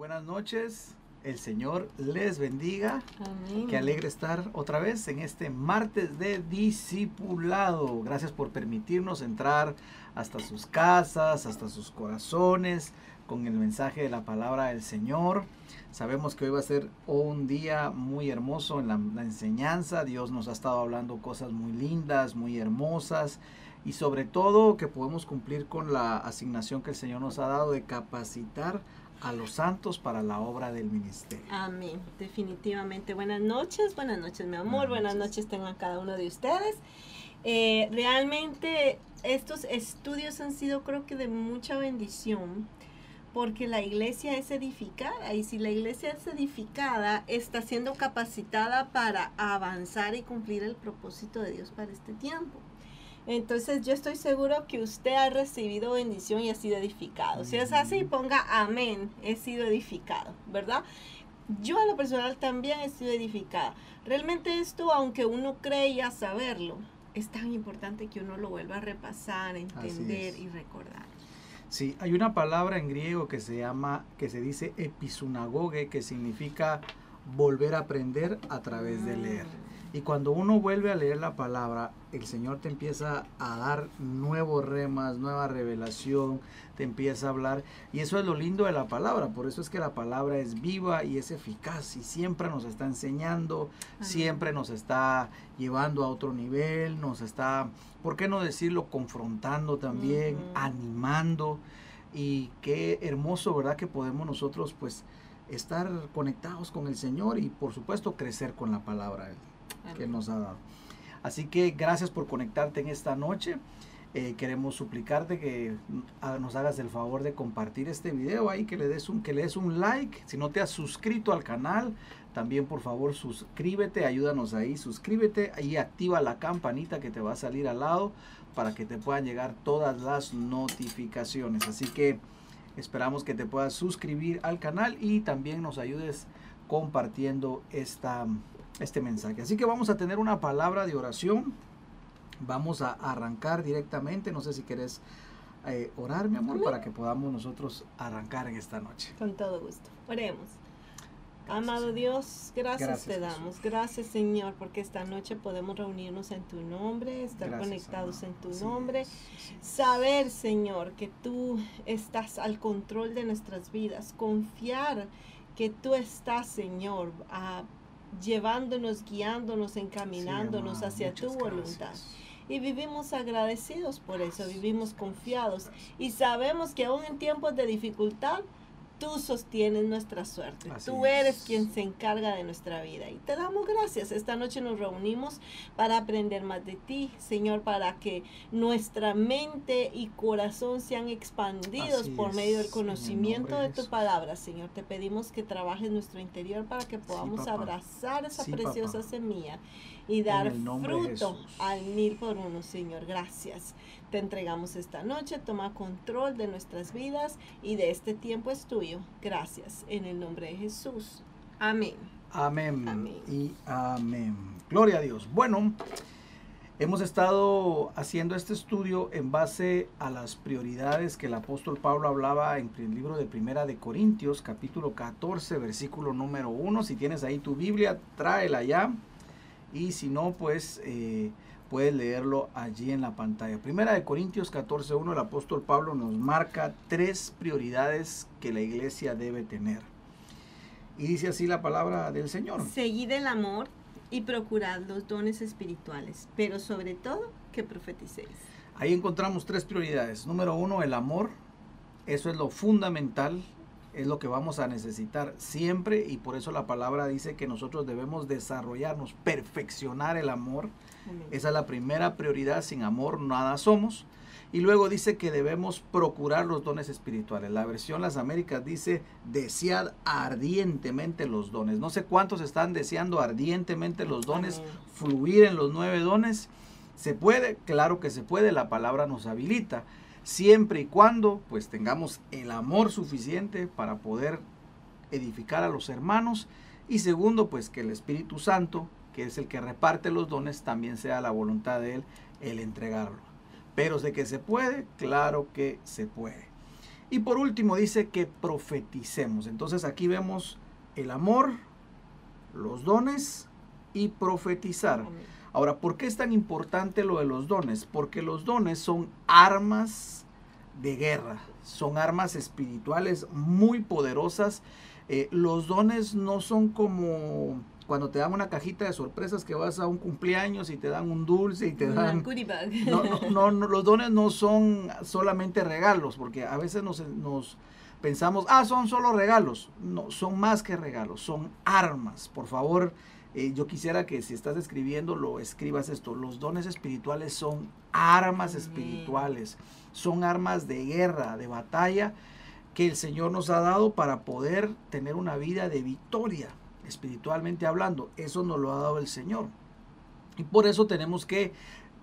buenas noches. El Señor les bendiga. Amén. Qué alegre estar otra vez en este martes de discipulado. Gracias por permitirnos entrar hasta sus casas, hasta sus corazones, con el mensaje de la palabra del Señor. Sabemos que hoy va a ser un día muy hermoso en la, la enseñanza. Dios nos ha estado hablando cosas muy lindas, muy hermosas y sobre todo que podemos cumplir con la asignación que el Señor nos ha dado de capacitar a los santos para la obra del ministerio. Amén, definitivamente. Buenas noches, buenas noches mi amor, Buenas buenas noches tengan cada uno de ustedes. Eh, realmente estos estudios han sido creo que de mucha bendición porque la iglesia es edificada y si la iglesia es edificada está siendo capacitada para avanzar y cumplir el propósito de Dios para este tiempo. Entonces yo estoy seguro que usted ha recibido bendición y ha sido edificado. Si es así, ponga amén, he sido edificado, ¿verdad? Yo a lo personal también he sido edificada. Realmente esto, aunque uno creía saberlo, es tan importante que uno lo vuelva a repasar, entender y recordar. Sí, hay una palabra en griego que se llama, que se dice episunagoge, que significa volver a aprender a través de leer. Y cuando uno vuelve a leer la palabra, el Señor te empieza a dar nuevos remas, nueva revelación, te empieza a hablar. Y eso es lo lindo de la palabra. Por eso es que la palabra es viva y es eficaz y siempre nos está enseñando, siempre nos está llevando a otro nivel, nos está, ¿por qué no decirlo? Confrontando también, animando. Y qué hermoso, ¿verdad? Que podemos nosotros pues estar conectados con el Señor y por supuesto crecer con la palabra de Él que nos ha dado. Así que gracias por conectarte en esta noche. Eh, queremos suplicarte que nos hagas el favor de compartir este video ahí, que le des un, que le des un like. Si no te has suscrito al canal, también por favor suscríbete, ayúdanos ahí, suscríbete y activa la campanita que te va a salir al lado para que te puedan llegar todas las notificaciones. Así que esperamos que te puedas suscribir al canal y también nos ayudes compartiendo esta, este mensaje. Así que vamos a tener una palabra de oración. Vamos a arrancar directamente. No sé si querés eh, orar, mi amor, para que podamos nosotros arrancar en esta noche. Con todo gusto. Oremos. Gracias, Amado. Dios, gracias, Gracias, te Jesús. damos. Gracias Señor, porque esta noche podemos reunirnos en tu nombre, estar Gracias, conectados en tu nombre. Saber, Señor, que tú estás al control de nuestras vidas. Confiar que tú estás, Señor, ah, llevándonos, guiándonos, encaminándonos Sí, hacia tu voluntad. gracias. Y vivimos agradecidos por eso, vivimos confiados. Y sabemos que aún en tiempos de dificultad, tú sostienes nuestra suerte. Así tú eres es. quien se encarga de nuestra vida. Y te damos gracias. Esta noche nos reunimos para aprender más de ti, Señor, para que nuestra mente y corazón sean expandidos Así por es, medio del en el conocimiento de tu palabra, Señor. Te pedimos que trabajes nuestro interior para que podamos abrazar esa Sí, preciosa papá. semilla y dar fruto al mil por uno, Señor. Gracias. Te entregamos esta noche. Toma control de nuestras vidas y de este tiempo es tuyo. Gracias. En el nombre de Jesús. Amén. Amén. Amén. y amén. Gloria a Dios. Bueno, hemos estado haciendo este estudio en base a las prioridades que el apóstol Pablo hablaba en el libro de Primera de Corintios, capítulo 14, versículo número 1. Si tienes ahí tu Biblia, tráela ya. Y si no, pues eh, puedes leerlo allí en la pantalla. Primera de Corintios 14, 1, el apóstol Pablo nos marca tres prioridades que la iglesia debe tener. Y dice así la palabra del Señor. Seguid el amor y procurad los dones espirituales, pero sobre todo que profeticéis. Ahí encontramos tres prioridades. Número uno, el amor. Eso es lo fundamental, es lo que vamos a necesitar siempre y por eso la palabra dice que nosotros debemos desarrollarnos, perfeccionar el amor. Amén. Esa es la primera prioridad. Sin amor nada somos. Y luego dice que debemos procurar los dones espirituales. La versión Las Américas dice, desead ardientemente los dones. No sé cuántos están deseando ardientemente los dones, Amén. fluir en los nueve dones. ¿Se puede? Claro que se puede. La palabra nos habilita. Siempre y cuando pues tengamos el amor suficiente para poder edificar a los hermanos. Y segundo, pues que el Espíritu Santo, que es el que reparte los dones, también sea la voluntad de Él el entregarlo. Pero de que se puede, claro que se puede. Y por último dice que profeticemos. Entonces aquí vemos el amor, los dones y profetizar. Ahora, ¿por qué es tan importante lo de los dones? Porque los dones son armas de guerra, son armas espirituales muy poderosas. Eh, los dones no son como cuando te dan una cajita de sorpresas que vas a un cumpleaños y te dan un dulce y te dan... No, no, los dones no son solamente regalos, porque a veces nos, nos pensamos, ah, son solo regalos. No, son más que regalos, son armas. Por favor, eh, yo quisiera que si estás escribiendo lo escribas esto. Los dones espirituales son armas espirituales, son armas de guerra, de batalla que el Señor nos ha dado para poder tener una vida de victoria, espiritualmente hablando. Eso nos lo ha dado el Señor. Y por eso tenemos que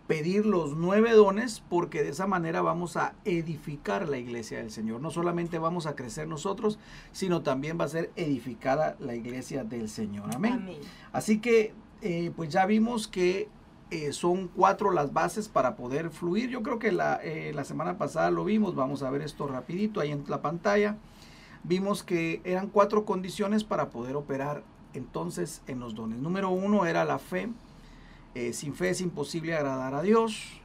pedir los nueve dones porque de esa manera vamos a edificar la iglesia del Señor. No solamente vamos a crecer nosotros, sino también va a ser edificada la iglesia del Señor. Amén. Así que eh, pues ya vimos que eh, son cuatro las bases para poder fluir. Yo creo que la, eh, la semana pasada lo vimos. Vamos a ver esto rapidito ahí en la pantalla. Vimos que eran cuatro condiciones para poder operar entonces en los dones. Número uno era la fe eh, sin fe es imposible agradar a Dios.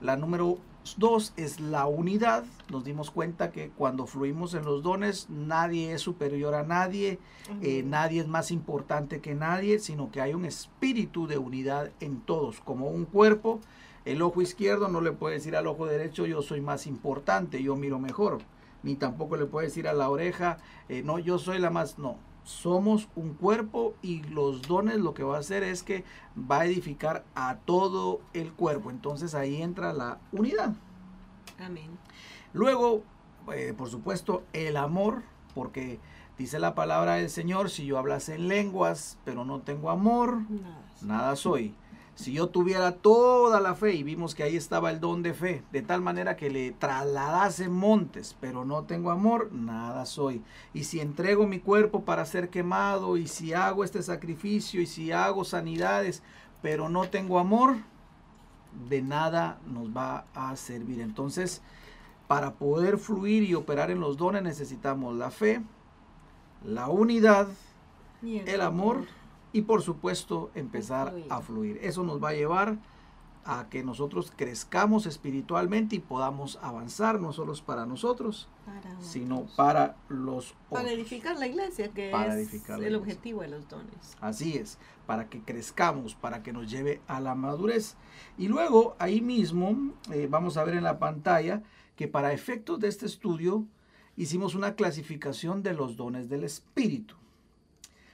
La número dos es la unidad. Nos dimos cuenta que cuando fluimos en los dones, nadie es superior a nadie, eh, nadie es más importante que nadie, sino que hay un espíritu de unidad en todos, como un cuerpo. El ojo izquierdo no le puede decir al ojo derecho, yo soy más importante, yo miro mejor. Ni tampoco le puede decir a la oreja, eh, no, yo soy la más. No, somos un cuerpo y los dones lo que va a hacer es que va a edificar a todo el cuerpo. Entonces ahí entra la unidad. Amén. Luego, eh, por supuesto, el amor, porque dice la palabra del Señor, si yo hablase en lenguas, pero no tengo amor, nada soy. Si yo tuviera toda la fe, y vimos que ahí estaba el don de fe, de tal manera que le trasladase montes, pero no tengo amor, nada soy. Y si entrego mi cuerpo para ser quemado, y si hago este sacrificio, y si hago sanidades, pero no tengo amor, de nada nos va a servir. Entonces, para poder fluir y operar en los dones necesitamos la fe, la unidad, el, amor y por supuesto empezar a fluir. Eso nos va a llevar a que nosotros crezcamos espiritualmente y podamos avanzar, no solo para nosotros, sino para los otros. Para edificar la iglesia, que es el objetivo de los dones. Así es, para que crezcamos, para que nos lleve a la madurez. Y luego, ahí mismo, eh, vamos a ver en la pantalla que para efectos de este estudio hicimos una clasificación de los dones del Espíritu.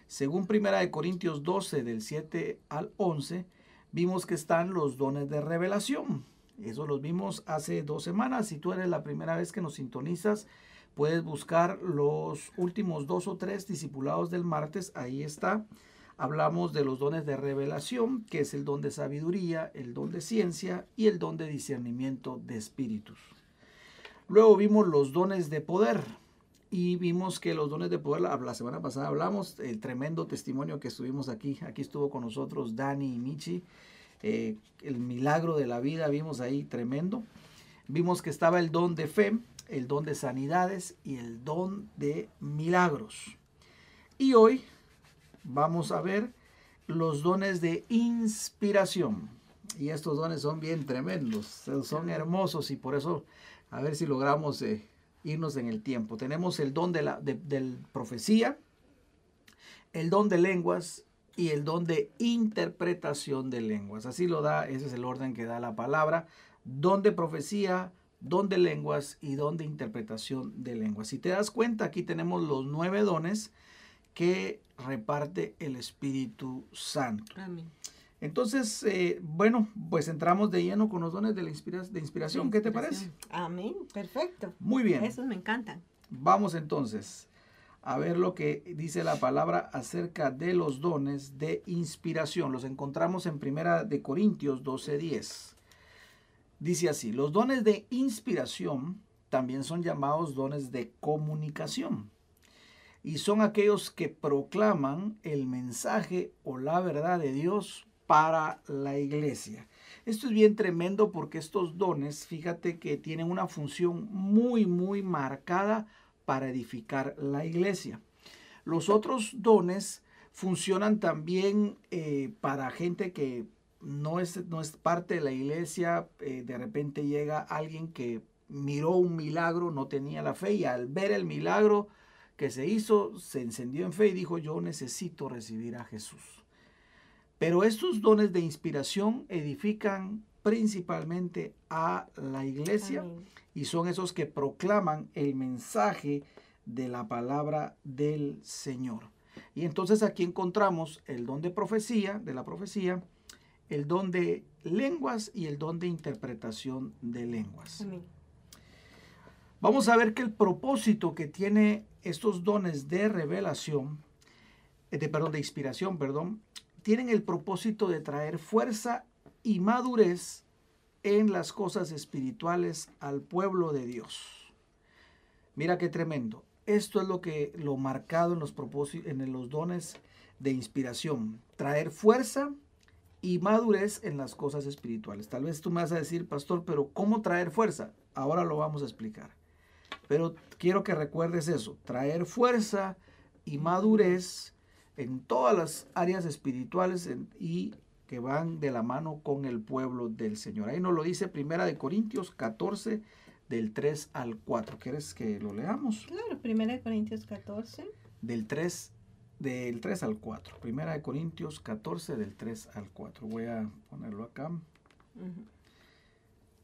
Según Primera de Corintios 12 del 7 al 11, vimos que están los dones de revelación. Eso los vimos hace dos semanas. Si tú eres la primera vez que nos sintonizas, puedes buscar los últimos dos o tres discipulados del martes. Ahí está. Hablamos de los dones de revelación, que es el don de sabiduría, el don de ciencia y el don de discernimiento de espíritus. Luego vimos los dones de poder y vimos que los dones de poder, la, semana pasada hablamos, el tremendo testimonio que estuvimos aquí, aquí estuvo con nosotros Dani y Michi, eh, el milagro de la vida vimos ahí tremendo. Vimos que estaba el don de fe, el don de sanidades y el don de milagros. Y hoy vamos a ver los dones de inspiración. Y estos dones son bien tremendos, son hermosos y por eso a ver si logramos... Eh, irnos en el tiempo. Tenemos el don de la profecía, el don de lenguas y el don de interpretación de lenguas. Así lo da, ese es el orden que da la palabra. Don de profecía, don de lenguas y don de interpretación de lenguas. Si te das cuenta, aquí tenemos los nueve dones que reparte el Espíritu Santo. Amén. Entonces, eh, bueno, pues entramos de lleno con los dones de, la de inspiración. ¿Qué te parece? Amén, perfecto. Muy bien. Esos me encantan. Vamos entonces a ver lo que dice la palabra acerca de los dones de inspiración. Los encontramos en Primera de Corintios 12:10. Dice así, los dones de inspiración también son llamados dones de comunicación y son aquellos que proclaman el mensaje o la verdad de Dios para la iglesia. Esto es bien tremendo porque estos dones, fíjate que tienen una función muy, muy marcada para edificar la iglesia. Los otros dones funcionan también eh, para gente que no es, no es parte de la iglesia. Eh, de repente llega alguien que miró un milagro, no tenía la fe y al ver el milagro que se hizo, se encendió en fe y dijo, yo necesito recibir a Jesús. Pero estos dones de inspiración edifican principalmente a la iglesia y son esos que proclaman el mensaje de la palabra del Señor. Y entonces aquí encontramos el don de profecía, de la profecía, el don de lenguas y el don de interpretación de lenguas. Vamos a ver que el propósito que tiene estos dones de revelación, eh, de, perdón, de inspiración, perdón, tienen el propósito de traer fuerza y madurez en las cosas espirituales al pueblo de Dios. Mira qué tremendo. Esto es lo que lo marcado en los propósitos, en los dones de inspiración, traer fuerza y madurez en las cosas espirituales. Tal vez tú me vas a decir, pastor, pero ¿cómo traer fuerza? Ahora lo vamos a explicar. Pero quiero que recuerdes eso, traer fuerza y madurez en todas las áreas espirituales y que van de la mano con el pueblo del Señor. Ahí nos lo dice Primera de Corintios 14 del 3 al 4. ¿Quieres que lo leamos? Claro, Primera de Corintios 14 del 3 del 3 al 4. Primera de Corintios 14 del 3 al 4. Voy a ponerlo acá.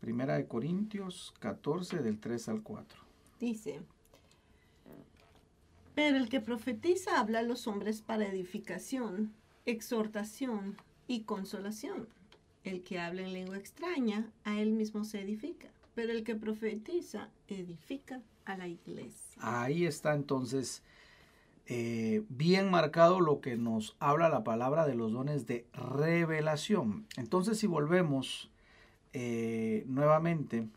Primera de Corintios 14 del 3 al 4. Dice, pero el que profetiza habla a los hombres para edificación, exhortación y consolación. El que habla en lengua extraña, a él mismo se edifica, pero el que profetiza edifica a la iglesia. Ahí está entonces eh, bien marcado lo que nos habla la palabra de los dones de revelación. Entonces si volvemos eh, nuevamente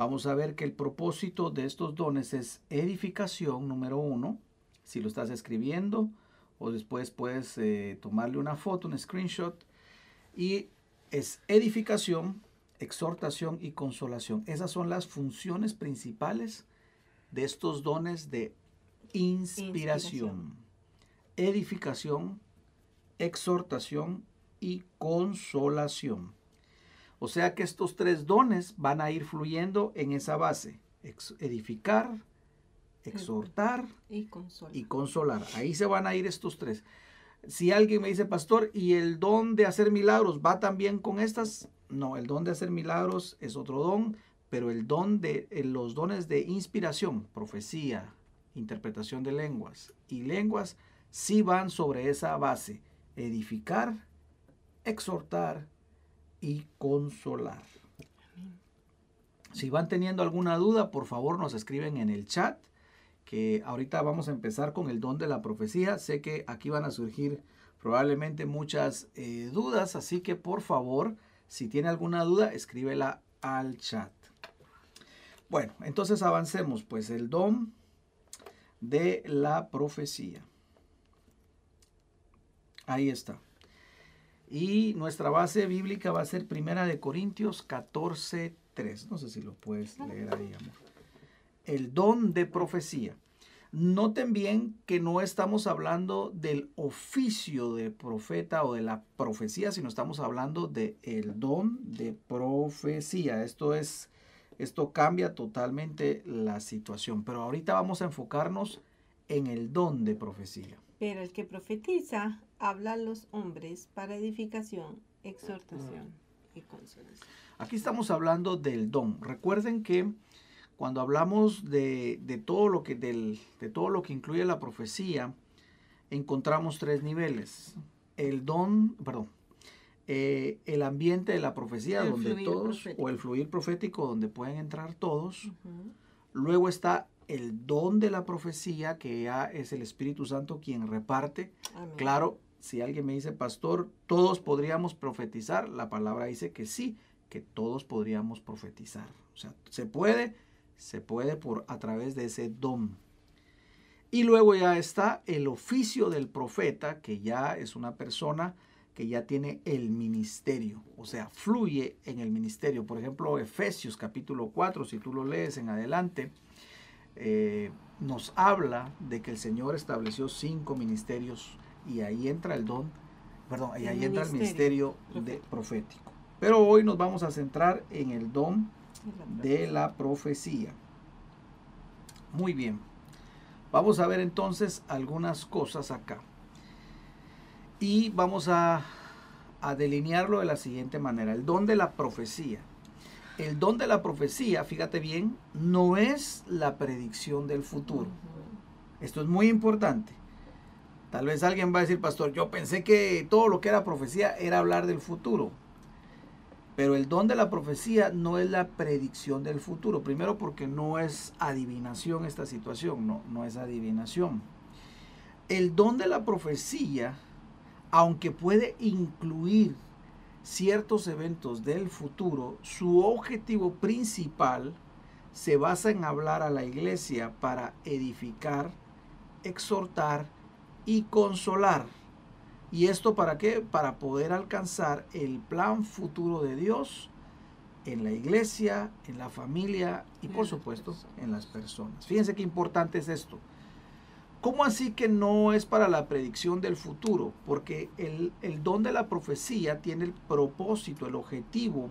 vamos a ver que el propósito de estos dones es edificación, número uno. Si lo estás escribiendo o después puedes eh, tomarle una foto, un screenshot. Y es edificación, exhortación y consolación. Esas son las funciones principales de estos dones de inspiración. edificación, exhortación y consolación. O sea que estos tres dones van a ir fluyendo en esa base. edificar, exhortar y consolar. Ahí se van a ir estos tres. Si alguien me dice, pastor, ¿y el don de hacer milagros va también con estas? No, el don de hacer milagros es otro don, pero el don de eh, los dones de inspiración, profecía, interpretación de lenguas y lenguas sí van sobre esa base, edificar, exhortar y consolar. Si van teniendo alguna duda, por favor nos escriben en el chat, que ahorita vamos a empezar con el don de la profecía. Sé que aquí van a surgir probablemente muchas eh, dudas, así que por favor, si tiene alguna duda, escríbela al chat. Bueno, entonces avancemos, pues el don de la profecía. Ahí está. Y nuestra base bíblica va a ser Primera de Corintios 14, 3. No sé si lo puedes leer ahí, amor. El don de profecía. Noten bien que no estamos hablando del oficio de profeta o de la profecía, sino estamos hablando del el don de profecía. Esto es, esto cambia totalmente la situación. Pero ahorita vamos a enfocarnos en el don de profecía. Pero el que profetiza habla a los hombres para edificación, exhortación y consolación. Aquí estamos hablando del don. Recuerden que cuando hablamos de, todo lo que, del, de todo lo que incluye la profecía, encontramos tres niveles. El don, perdón, eh, el ambiente de la profecía, donde todos, o el fluir profético, donde pueden entrar todos. Luego está el don de la profecía, que ya es el Espíritu Santo quien reparte. Claro, si alguien me dice, pastor, todos podríamos profetizar, la palabra dice que sí, que todos podríamos profetizar. O sea, se puede, se puede por a través de ese don. Y luego ya está el oficio del profeta, que ya es una persona que ya tiene el ministerio, o sea, fluye en el ministerio. Por ejemplo, Efesios capítulo 4, si tú lo lees en adelante, eh, nos habla de que el Señor estableció cinco ministerios y ahí entra el don, perdón, y ahí entra el ministerio de profético. Pero hoy nos vamos a centrar en el don de la profecía. Muy bien. Vamos a ver entonces algunas cosas acá. Y vamos a, delinearlo de la siguiente manera. El don de la profecía. El don de la profecía, fíjate bien, no es la predicción del futuro. Esto es muy importante. Tal vez alguien va a decir, pastor, yo pensé que todo lo que era profecía era hablar del futuro. Pero el don de la profecía no es la predicción del futuro. Primero porque no es adivinación esta situación, no, no es adivinación. El don de la profecía aunque puede incluir ciertos eventos del futuro, su objetivo principal se basa en hablar a la iglesia para edificar, exhortar y consolar. ¿Y esto para qué? Para poder alcanzar el plan futuro de Dios en la iglesia, en la familia y por supuesto en las personas. Fíjense qué importante es esto. ¿Cómo así que no es para la predicción del futuro? Porque el, don de la profecía tiene el propósito, el objetivo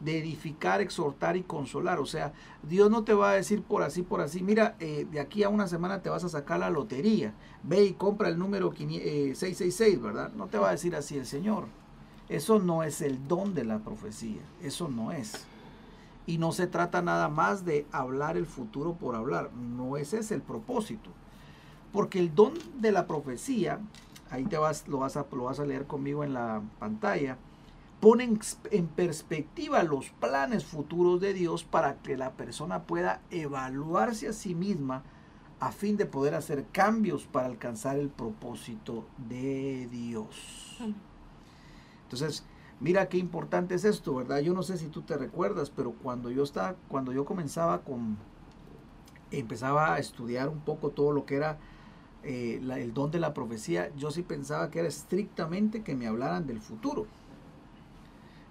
de edificar, exhortar y consolar. O sea, Dios no te va a decir por así, por así, mira, eh, de aquí a una semana te vas a sacar la lotería, ve y compra el número 666, eh, ¿verdad? No te va a decir así el Señor. Eso no es el don de la profecía, eso no es. Y no se trata nada más de hablar el futuro por hablar, no ese es el propósito. Porque el don de la profecía, ahí te vas, lo, vas a, lo vas a leer conmigo en la pantalla, pone en perspectiva los planes futuros de Dios para que la persona pueda evaluarse a sí misma a fin de poder hacer cambios para alcanzar el propósito de Dios. Entonces, mira qué importante es esto, ¿verdad? Yo no sé si tú te recuerdas, pero cuando yo estaba, cuando yo comenzaba con, empezaba a estudiar un poco todo lo que era eh, el don de la profecía, yo sí pensaba que era estrictamente que me hablaran del futuro.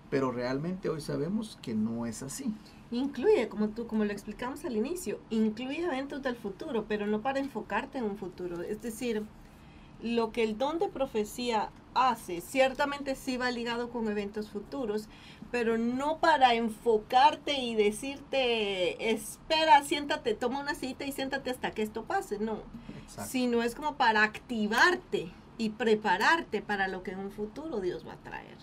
Pero realmente hoy sabemos que no es así. Incluye, como tú, como lo explicamos al inicio, incluye eventos del futuro, pero no para enfocarte en un futuro. Es decir, lo que el don de profecía hace, ciertamente sí va ligado con eventos futuros, pero no para enfocarte y decirte, espera, siéntate, toma una cita y siéntate hasta que esto pase, no, sino es como para activarte y prepararte para lo que en un futuro Dios va a traer.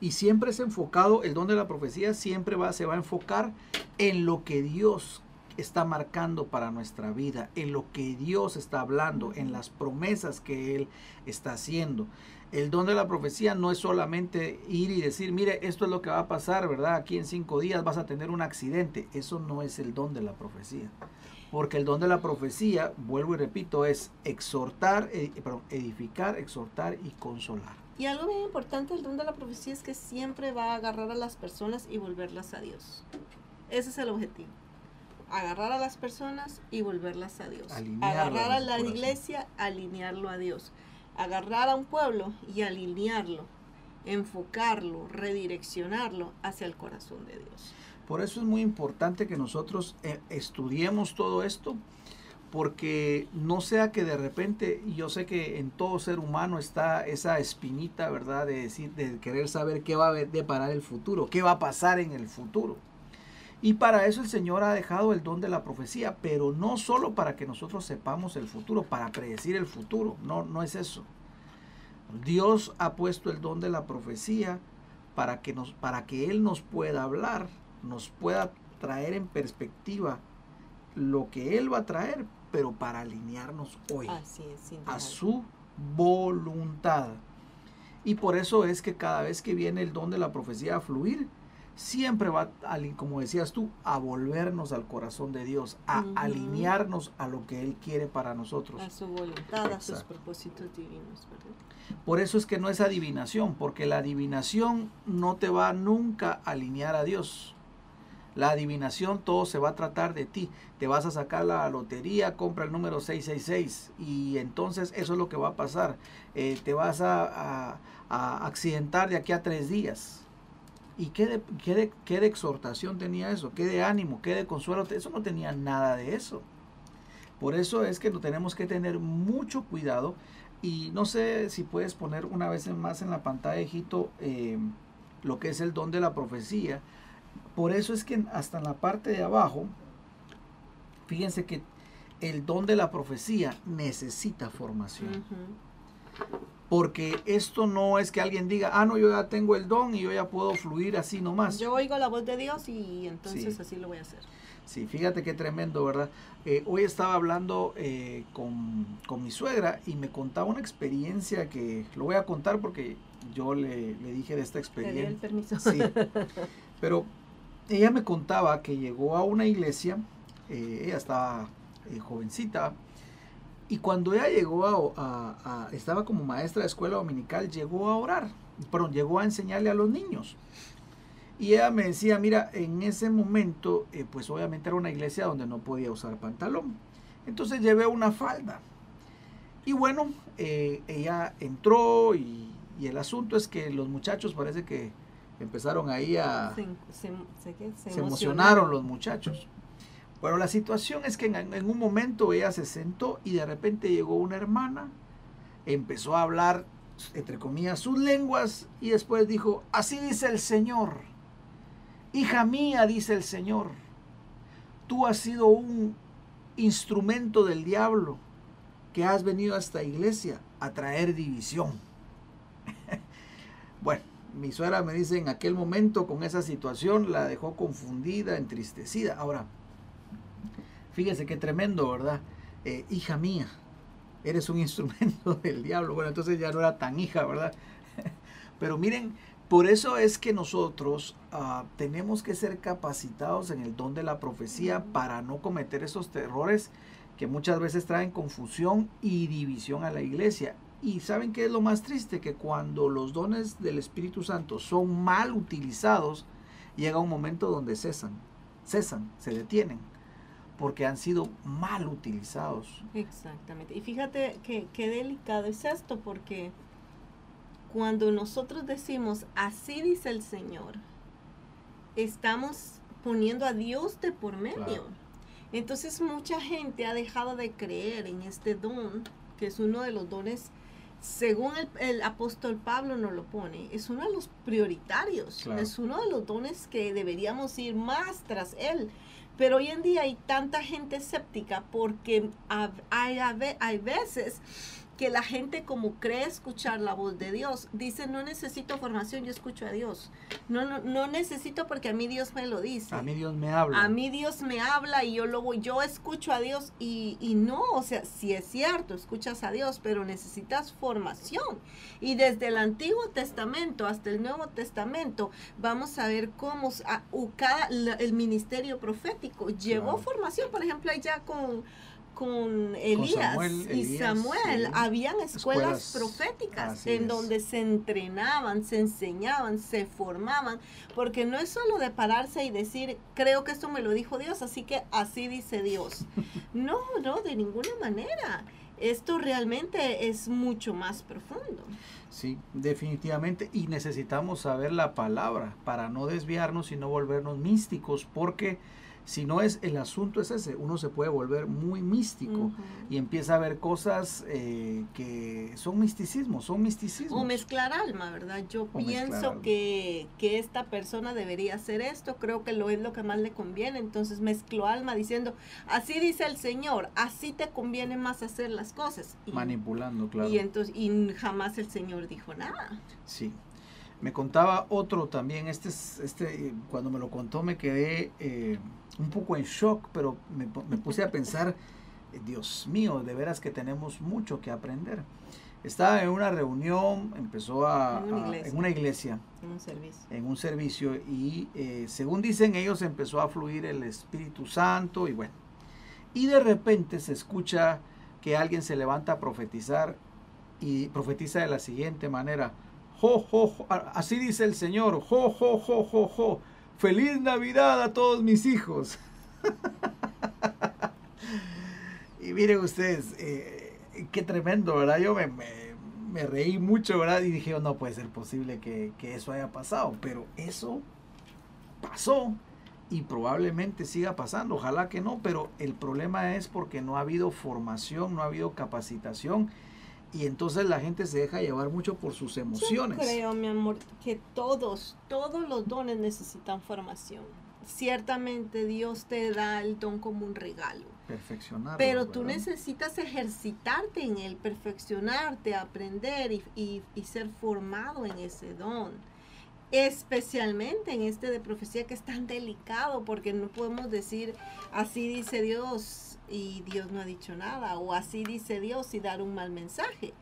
Y siempre es enfocado, el don de la profecía siempre va, se va a enfocar en lo que Dios está marcando para nuestra vida, en lo que Dios está hablando, en las promesas que Él está haciendo. El don de la profecía no es solamente ir y decir, mire, esto es lo que va a pasar, ¿verdad? Aquí en cinco días vas a tener un accidente. Eso no es el don de la profecía. Porque el don de la profecía, vuelvo y repito, es exhortar, eh, edificar, exhortar y consolar. Y algo bien importante del don de la profecía es que siempre va a agarrar a las personas y volverlas a Dios. Ese es el objetivo. Agarrar a las personas y volverlas a Dios. agarrar a la iglesia, alinearlo a Dios agarrar a un pueblo y alinearlo, enfocarlo, redireccionarlo hacia el corazón de Dios. Por eso es muy importante que nosotros eh, estudiemos todo esto, porque no sea que de repente, yo sé que en todo ser humano está esa espinita, ¿verdad? De decir, de querer saber qué va a deparar el futuro, qué va a pasar en el futuro. Y para eso el Señor ha dejado el don de la profecía, pero no solo para que nosotros sepamos el futuro, para predecir el futuro, no, no es eso. Dios ha puesto el don de la profecía para que, nos, para que Él nos pueda hablar, nos pueda traer en perspectiva lo que Él va a traer, pero para alinearnos hoy a su voluntad. Y por eso es que cada vez que viene el don de la profecía a fluir, siempre va, como decías tú, a volvernos al corazón de Dios, a alinearnos a lo que Él quiere para nosotros. A su voluntad, a sus propósitos divinos. Por eso es que no es adivinación, porque la adivinación no te va nunca a alinear a Dios. La adivinación, todo se va a tratar de ti. Te vas a sacar la lotería, compra el número 666 y entonces eso es lo que va a pasar. Eh, te vas a, accidentar de aquí a tres días. ¿Y qué de, qué, qué de exhortación tenía eso? ¿Qué de ánimo? ¿Qué de consuelo? Eso no tenía nada de eso. Por eso es que tenemos que tener mucho cuidado. Y no sé si puedes poner una vez más en la pantalla, hijito, eh, lo que es el don de la profecía. Por eso es que hasta en la parte de abajo, fíjense que el don de la profecía necesita formación. Porque esto no es que alguien diga, ah, no, yo ya tengo el don y yo ya puedo fluir así nomás. Yo oigo la voz de Dios y entonces así lo voy a hacer. Sí, fíjate qué tremendo, ¿verdad? Eh, hoy estaba hablando eh, con, mi suegra y me contaba una experiencia que lo voy a contar porque yo le, dije de esta experiencia. el permiso. Sí. Pero ella me contaba que llegó a una iglesia, eh, ella estaba jovencita, y cuando ella llegó a, estaba como maestra de escuela dominical, llegó a orar, perdón, llegó a enseñarle a los niños. Y ella me decía, mira, en ese momento, eh, pues obviamente era una iglesia donde no podía usar pantalón. Entonces llevé una falda. Y bueno, eh, ella entró y, el asunto es que los muchachos parece que empezaron ahí a... Se, emocionaron los muchachos. Bueno, la situación es que en, en, un momento ella se sentó y de repente llegó una hermana, empezó a hablar, entre comillas, sus lenguas y después dijo, así dice el Señor Hija mía, dice el Señor, tú has sido un instrumento del diablo que has venido a esta iglesia a traer división. bueno, mi suegra me dice en aquel momento con esa situación la dejó confundida, entristecida. Ahora, fíjese qué tremendo, ¿verdad? Eh, hija mía, eres un instrumento del diablo. Bueno, entonces ya no era tan hija, ¿verdad? Pero miren por eso es que nosotros ah, tenemos que ser capacitados en el don de la profecía para no cometer esos errores que muchas veces traen confusión y división a la iglesia. Y saben qué es lo más triste, que cuando los dones del Espíritu Santo son mal utilizados, llega un momento donde cesan, cesan, se detienen, porque han sido mal utilizados. Exactamente. Y fíjate que qué delicado es esto, porque cuando nosotros decimos, así dice el Señor, estamos poniendo a Dios de por medio. Entonces mucha gente ha dejado de creer en este don, que es uno de los dones, según el, apóstol Pablo nos lo pone, es uno de los prioritarios, es uno de los dones que deberíamos ir más tras él. Pero hoy en día hay tanta gente escéptica porque hay, hay veces que la gente como cree escuchar la voz de Dios, dice, no necesito formación, yo escucho a Dios. No, no, no necesito porque a mí Dios me lo dice. A mí Dios me habla. A mí Dios me habla y yo lo voy, yo escucho a Dios y, y no, o sea, sí es cierto, escuchas a Dios, pero necesitas formación. Y desde el Antiguo Testamento hasta el Nuevo Testamento, vamos a ver cómo a, cada, el ministerio profético llevó formación, por ejemplo, allá con con Elías y Samuel, habían escuelas, proféticas en donde se entrenaban, se enseñaban, se formaban, porque no es solo de pararse y decir, creo que esto me lo dijo Dios, así que así dice Dios. No, no, de ninguna manera. Esto realmente es mucho más profundo. Sí, definitivamente. Y necesitamos saber la palabra para no desviarnos y no volvernos místicos, porque si no es, el asunto es ese, uno se puede volver muy místico y empieza a ver cosas eh, que son misticismo, son misticismo. O mezclar alma, ¿verdad? Yo pienso que, que, esta persona debería hacer esto, creo que lo es lo que más le conviene, entonces mezclo alma diciendo, así dice el Señor, así te conviene más hacer las cosas. Manipulando, claro. Y entonces, y jamás el Señor dijo nada. Sí. Me contaba otro también, este, este cuando me lo contó me quedé eh, un poco en shock, pero me, puse a pensar, eh, Dios mío, de veras que tenemos mucho que aprender. Estaba en una reunión, empezó a, en una iglesia, en, un servicio. en un servicio y eh, según dicen ellos empezó a fluir el Espíritu Santo y bueno, y de repente se escucha que alguien se levanta a profetizar y profetiza de la siguiente manera, jo, jo, así dice el Señor, jo, jo, jo, jo, jo, Feliz Navidad a todos mis hijos. y miren ustedes, eh, qué tremendo, ¿verdad? Yo me, me, reí mucho, ¿verdad? Y dije, oh, no puede ser posible que, que eso haya pasado, pero eso pasó y probablemente siga pasando, ojalá que no, pero el problema es porque no ha habido formación, no ha habido capacitación y entonces la gente se deja llevar mucho por sus emociones. Yo creo, mi amor, que todos, todos los dones necesitan formación. Ciertamente Dios te da el don como un regalo. Perfeccionar. Pero tú necesitas ejercitarte en él, perfeccionarte, aprender y, y ser formado en ese don especialmente en este de profecía que es tan delicado, porque no podemos decir así dice Dios y Dios no ha dicho nada, o así dice Dios y dar un mal mensaje.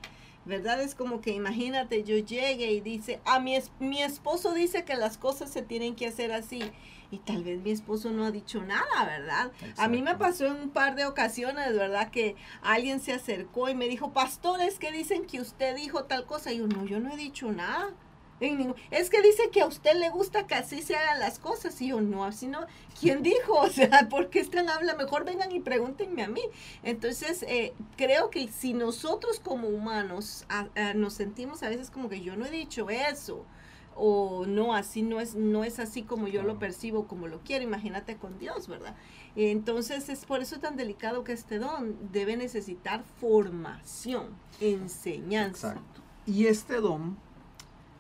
¿Verdad? Es como que imagínate, yo llegue y dice, a ah, mi, mi esposo dice que las cosas se tienen que hacer así. Y tal vez mi esposo no ha dicho nada, ¿verdad? A mí me pasó en un par de ocasiones, ¿verdad? Que alguien se acercó y me dijo, pastores, que dicen que usted dijo tal cosa. Y yo, no, yo no he dicho nada es que dice que a usted le gusta que así se hagan las cosas. Y yo, no, así no. ¿Quién dijo? O sea, ¿por qué están habla? Mejor vengan y pregúntenme a mí. Entonces, eh, creo que si nosotros como humanos nos sentimos a veces como que yo no he dicho eso, o no, así no es, no es así como yo lo percibo, como lo quiero, imagínate con Dios, ¿verdad? Entonces es por eso tan delicado que este don debe necesitar formación, enseñanza. Exacto. Y este don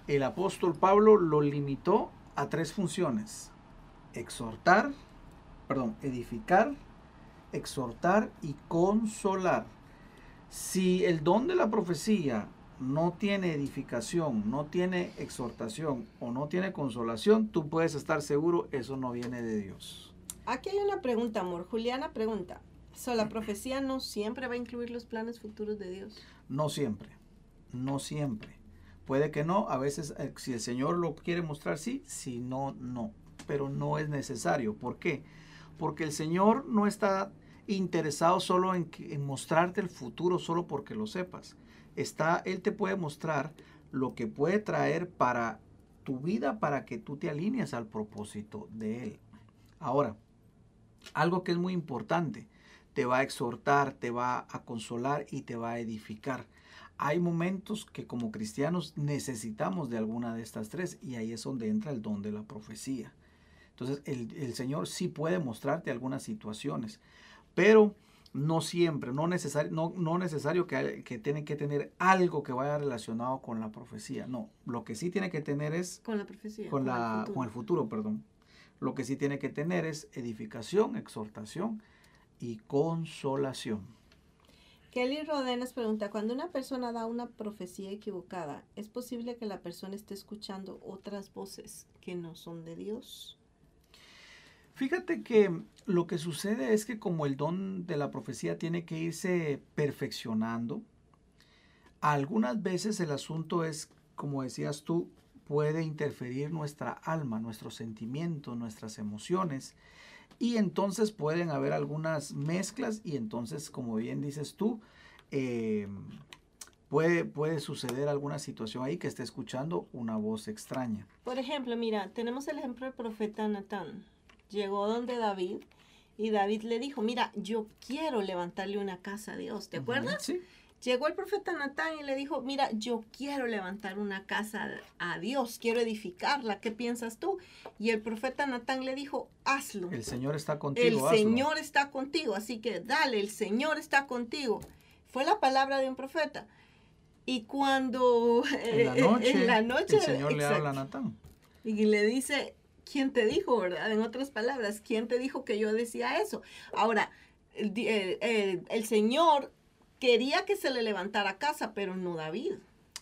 el apóstol Pablo lo limitó a tres funciones. Exhortar, perdón, edificar, exhortar y consolar. Si el don de la profecía no tiene edificación, no tiene exhortación o no tiene consolación, tú puedes estar seguro, eso no viene de Dios. Aquí hay una pregunta, amor. Juliana pregunta, ¿so la profecía no siempre va a incluir los planes futuros de Dios? No siempre, no siempre. Puede que no, a veces eh, si el Señor lo quiere mostrar, sí, si no, no. Pero no es necesario. ¿Por qué? Porque el Señor no está interesado solo en, mostrarte el futuro solo porque lo sepas. Está, Él te puede mostrar lo que puede traer para tu vida para que tú te alinees al propósito de Él. Ahora, algo que es muy importante, te va a exhortar, te va a consolar y te va a edificar hay momentos que como cristianos necesitamos de alguna de estas tres y ahí es donde entra el don de la profecía. Entonces el, Señor sí puede mostrarte algunas situaciones, pero no siempre, no necesario, no, no necesario que, que que tener algo que vaya relacionado con la profecía. No, lo que sí tiene que tener es... Con la profecía. Con, la, con el futuro, perdón. Lo que sí tiene que tener es edificación, exhortación y consolación. Kelly Rodenas pregunta, cuando una persona da una profecía equivocada, ¿es posible que la persona esté escuchando otras voces que no son de Dios? Fíjate que lo que sucede es que como el don de la profecía tiene que irse perfeccionando, algunas veces el asunto es, como decías tú, puede interferir nuestra alma, nuestros sentimientos, nuestras emociones y entonces pueden haber algunas mezclas y entonces, como bien dices tú, eh, puede, puede suceder alguna situación ahí que esté escuchando una voz extraña. Por ejemplo, mira, tenemos el ejemplo del profeta Natán. Llegó donde David y David le dijo, mira, yo quiero levantarle una casa a Dios, ¿te acuerdas? Sí. Llegó el profeta Natán y le dijo, mira, yo quiero levantar una casa a Dios, quiero edificarla, ¿qué piensas tú? Y el profeta Natán le dijo, hazlo. El Señor está contigo. El Señor está contigo, así que dale, el Señor está contigo. Fue la palabra de un profeta. Y cuando en la noche, el Señor le habla a Natán. Y le dice, ¿quién te dijo, verdad? En otras palabras, ¿quién te dijo que yo decía eso? Ahora, el, el Señor quería que se le levantara casa, pero no David.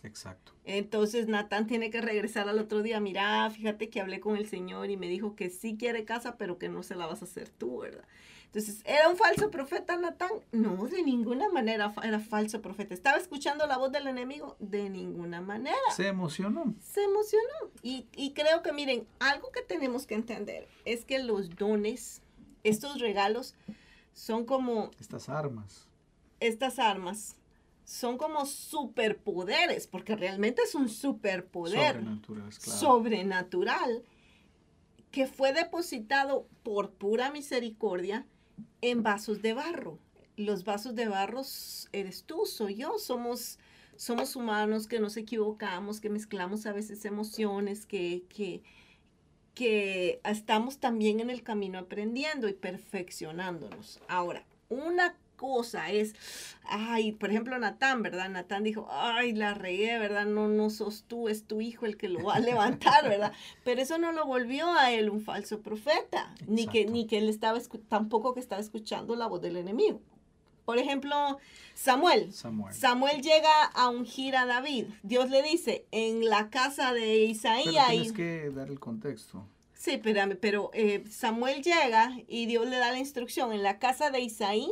Exacto. Entonces Natán tiene que regresar al otro día. Mira, fíjate que hablé con el Señor y me dijo que sí quiere casa, pero que no se la vas a hacer tú, ¿verdad? Entonces, ¿era un falso profeta Natán? No, de ninguna manera era falso profeta. ¿Estaba escuchando la voz del enemigo? De ninguna manera. Se emocionó. Se emocionó. Y, y creo que, miren, algo que tenemos que entender es que los dones, estos regalos, son como... Estas armas estas armas son como superpoderes, porque realmente es un superpoder sobrenatural, sobrenatural que fue depositado por pura misericordia en vasos de barro. Los vasos de barro eres tú, soy yo, somos, somos humanos que nos equivocamos, que mezclamos a veces emociones, que, que, que estamos también en el camino aprendiendo y perfeccionándonos. Ahora, una cosa es, ay, por ejemplo, Natán, ¿verdad? Natán dijo, ay, la regué, ¿verdad? No, no sos tú, es tu hijo el que lo va a levantar, ¿verdad? Pero eso no lo volvió a él un falso profeta, ni que, ni que él estaba, tampoco que estaba escuchando la voz del enemigo. Por ejemplo, Samuel. Samuel. Samuel llega a ungir a David. Dios le dice, en la casa de Isaías. tienes que dar el contexto. Sí, pero, pero eh, Samuel llega y Dios le da la instrucción. En la casa de Isaí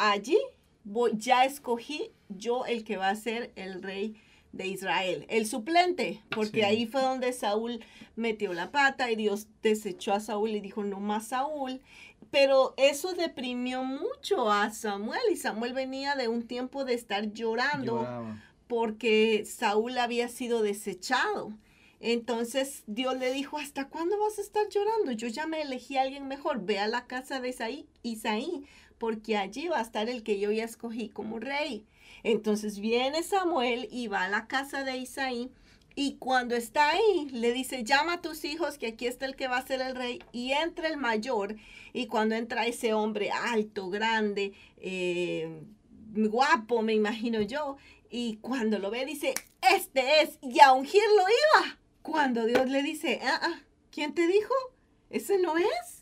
allí voy, ya escogí yo el que va a ser el rey de Israel, el suplente, porque ahí fue donde Saúl metió la pata y Dios desechó a Saúl y dijo, no más Saúl. Pero eso deprimió mucho a Samuel y Samuel venía de un tiempo de estar llorando porque Saúl había sido desechado. Entonces Dios le dijo, ¿hasta cuándo vas a estar llorando? Yo ya me elegí a alguien mejor, ve a la casa de Isaí, Isaí porque allí va a estar el que yo ya escogí como rey. Entonces viene Samuel y va a la casa de Isaí y cuando está ahí le dice, llama a tus hijos que aquí está el que va a ser el rey y entra el mayor y cuando entra ese hombre alto, grande, eh, guapo, me imagino yo, y cuando lo ve dice, este es, y a ungirlo iba. Cuando Dios le dice, ah, ah, ¿quién te dijo? ¿Ese no es?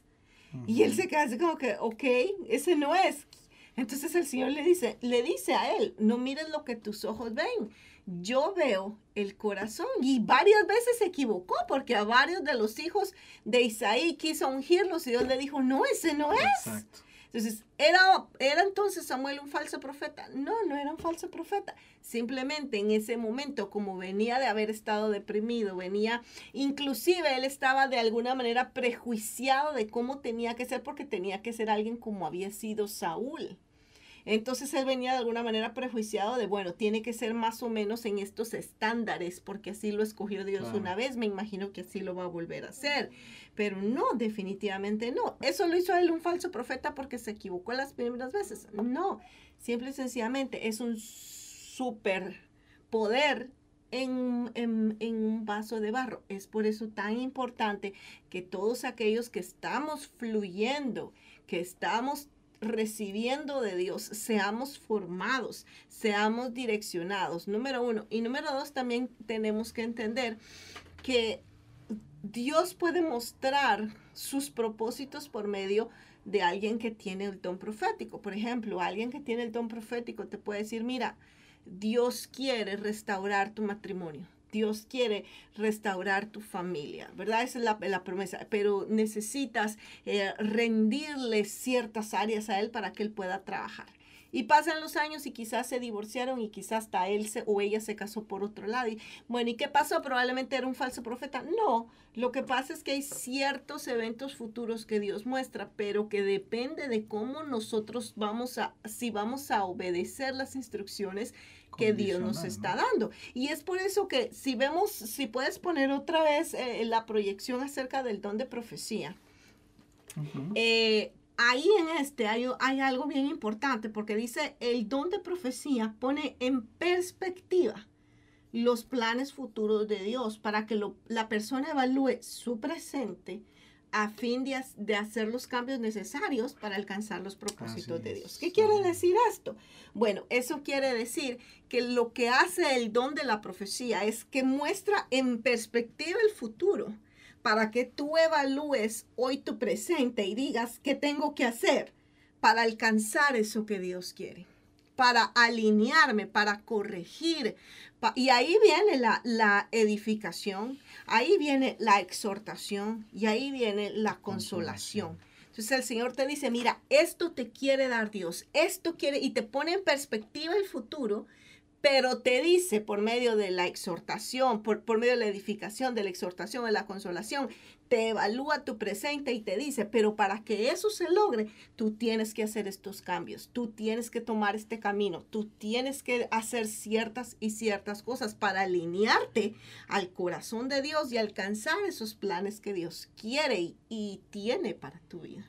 Y él se queda así como que, ok, ese no es. Entonces el Señor le dice, le dice a él, no mires lo que tus ojos ven. Yo veo el corazón. Y varias veces se equivocó porque a varios de los hijos de Isaí quiso ungirlos y Dios le dijo, no, ese no es. Exacto. Entonces, ¿era, ¿era entonces Samuel un falso profeta? No, no era un falso profeta. Simplemente en ese momento, como venía de haber estado deprimido, venía, inclusive él estaba de alguna manera prejuiciado de cómo tenía que ser, porque tenía que ser alguien como había sido Saúl. Entonces él venía de alguna manera prejuiciado de, bueno, tiene que ser más o menos en estos estándares, porque así lo escogió Dios una vez, me imagino que así lo va a volver a hacer. Pero no, definitivamente no. Eso lo hizo él un falso profeta porque se equivocó las primeras veces. No, simple y sencillamente es un super poder en, en, un vaso de barro. Es por eso tan importante que todos aquellos que estamos fluyendo, que estamos recibiendo de Dios, seamos formados, seamos direccionados, número uno. Y número dos, también tenemos que entender que Dios puede mostrar sus propósitos por medio de alguien que tiene el don profético. Por ejemplo, alguien que tiene el don profético te puede decir, mira, Dios quiere restaurar tu matrimonio. Dios quiere restaurar tu familia, ¿verdad? Esa es la, promesa, pero necesitas eh, rendirle ciertas áreas a Él para que Él pueda trabajar. Y pasan los años y quizás se divorciaron y quizás hasta él se, o ella se casó por otro lado. Y bueno, ¿y qué pasó? Probablemente era un falso profeta. No, lo que pasa es que hay ciertos eventos futuros que Dios muestra, pero que depende de cómo nosotros vamos a, si vamos a obedecer las instrucciones que Dios nos está dando. Y es por eso que si vemos, si puedes poner otra vez eh, la proyección acerca del don de profecía, eh, ahí en este hay, hay, algo bien importante porque dice el don de profecía pone en perspectiva los planes futuros de Dios para que la persona evalúe su presente a fin de, hacer los cambios necesarios para alcanzar los propósitos de Dios. ¿Qué quiere decir esto? Bueno, eso quiere decir que lo que hace el don de la profecía es que muestra en perspectiva el futuro para que tú evalúes hoy tu presente y digas qué tengo que hacer para alcanzar eso que Dios quiere para alinearme, para corregir. y ahí viene la, la, edificación, ahí viene la exhortación y ahí viene la consolación. Entonces el Señor te dice, mira, esto te quiere dar Dios, esto quiere, y te pone en perspectiva el futuro, pero te dice por medio de la exhortación, por, por medio de la edificación, de la exhortación, de la consolación, te evalúa tu presente y te dice, pero para que eso se logre, tú tienes que hacer estos cambios, tú tienes que tomar este camino, tú tienes que hacer ciertas y ciertas cosas para alinearte al corazón de Dios y alcanzar esos planes que Dios quiere y, tiene para tu vida.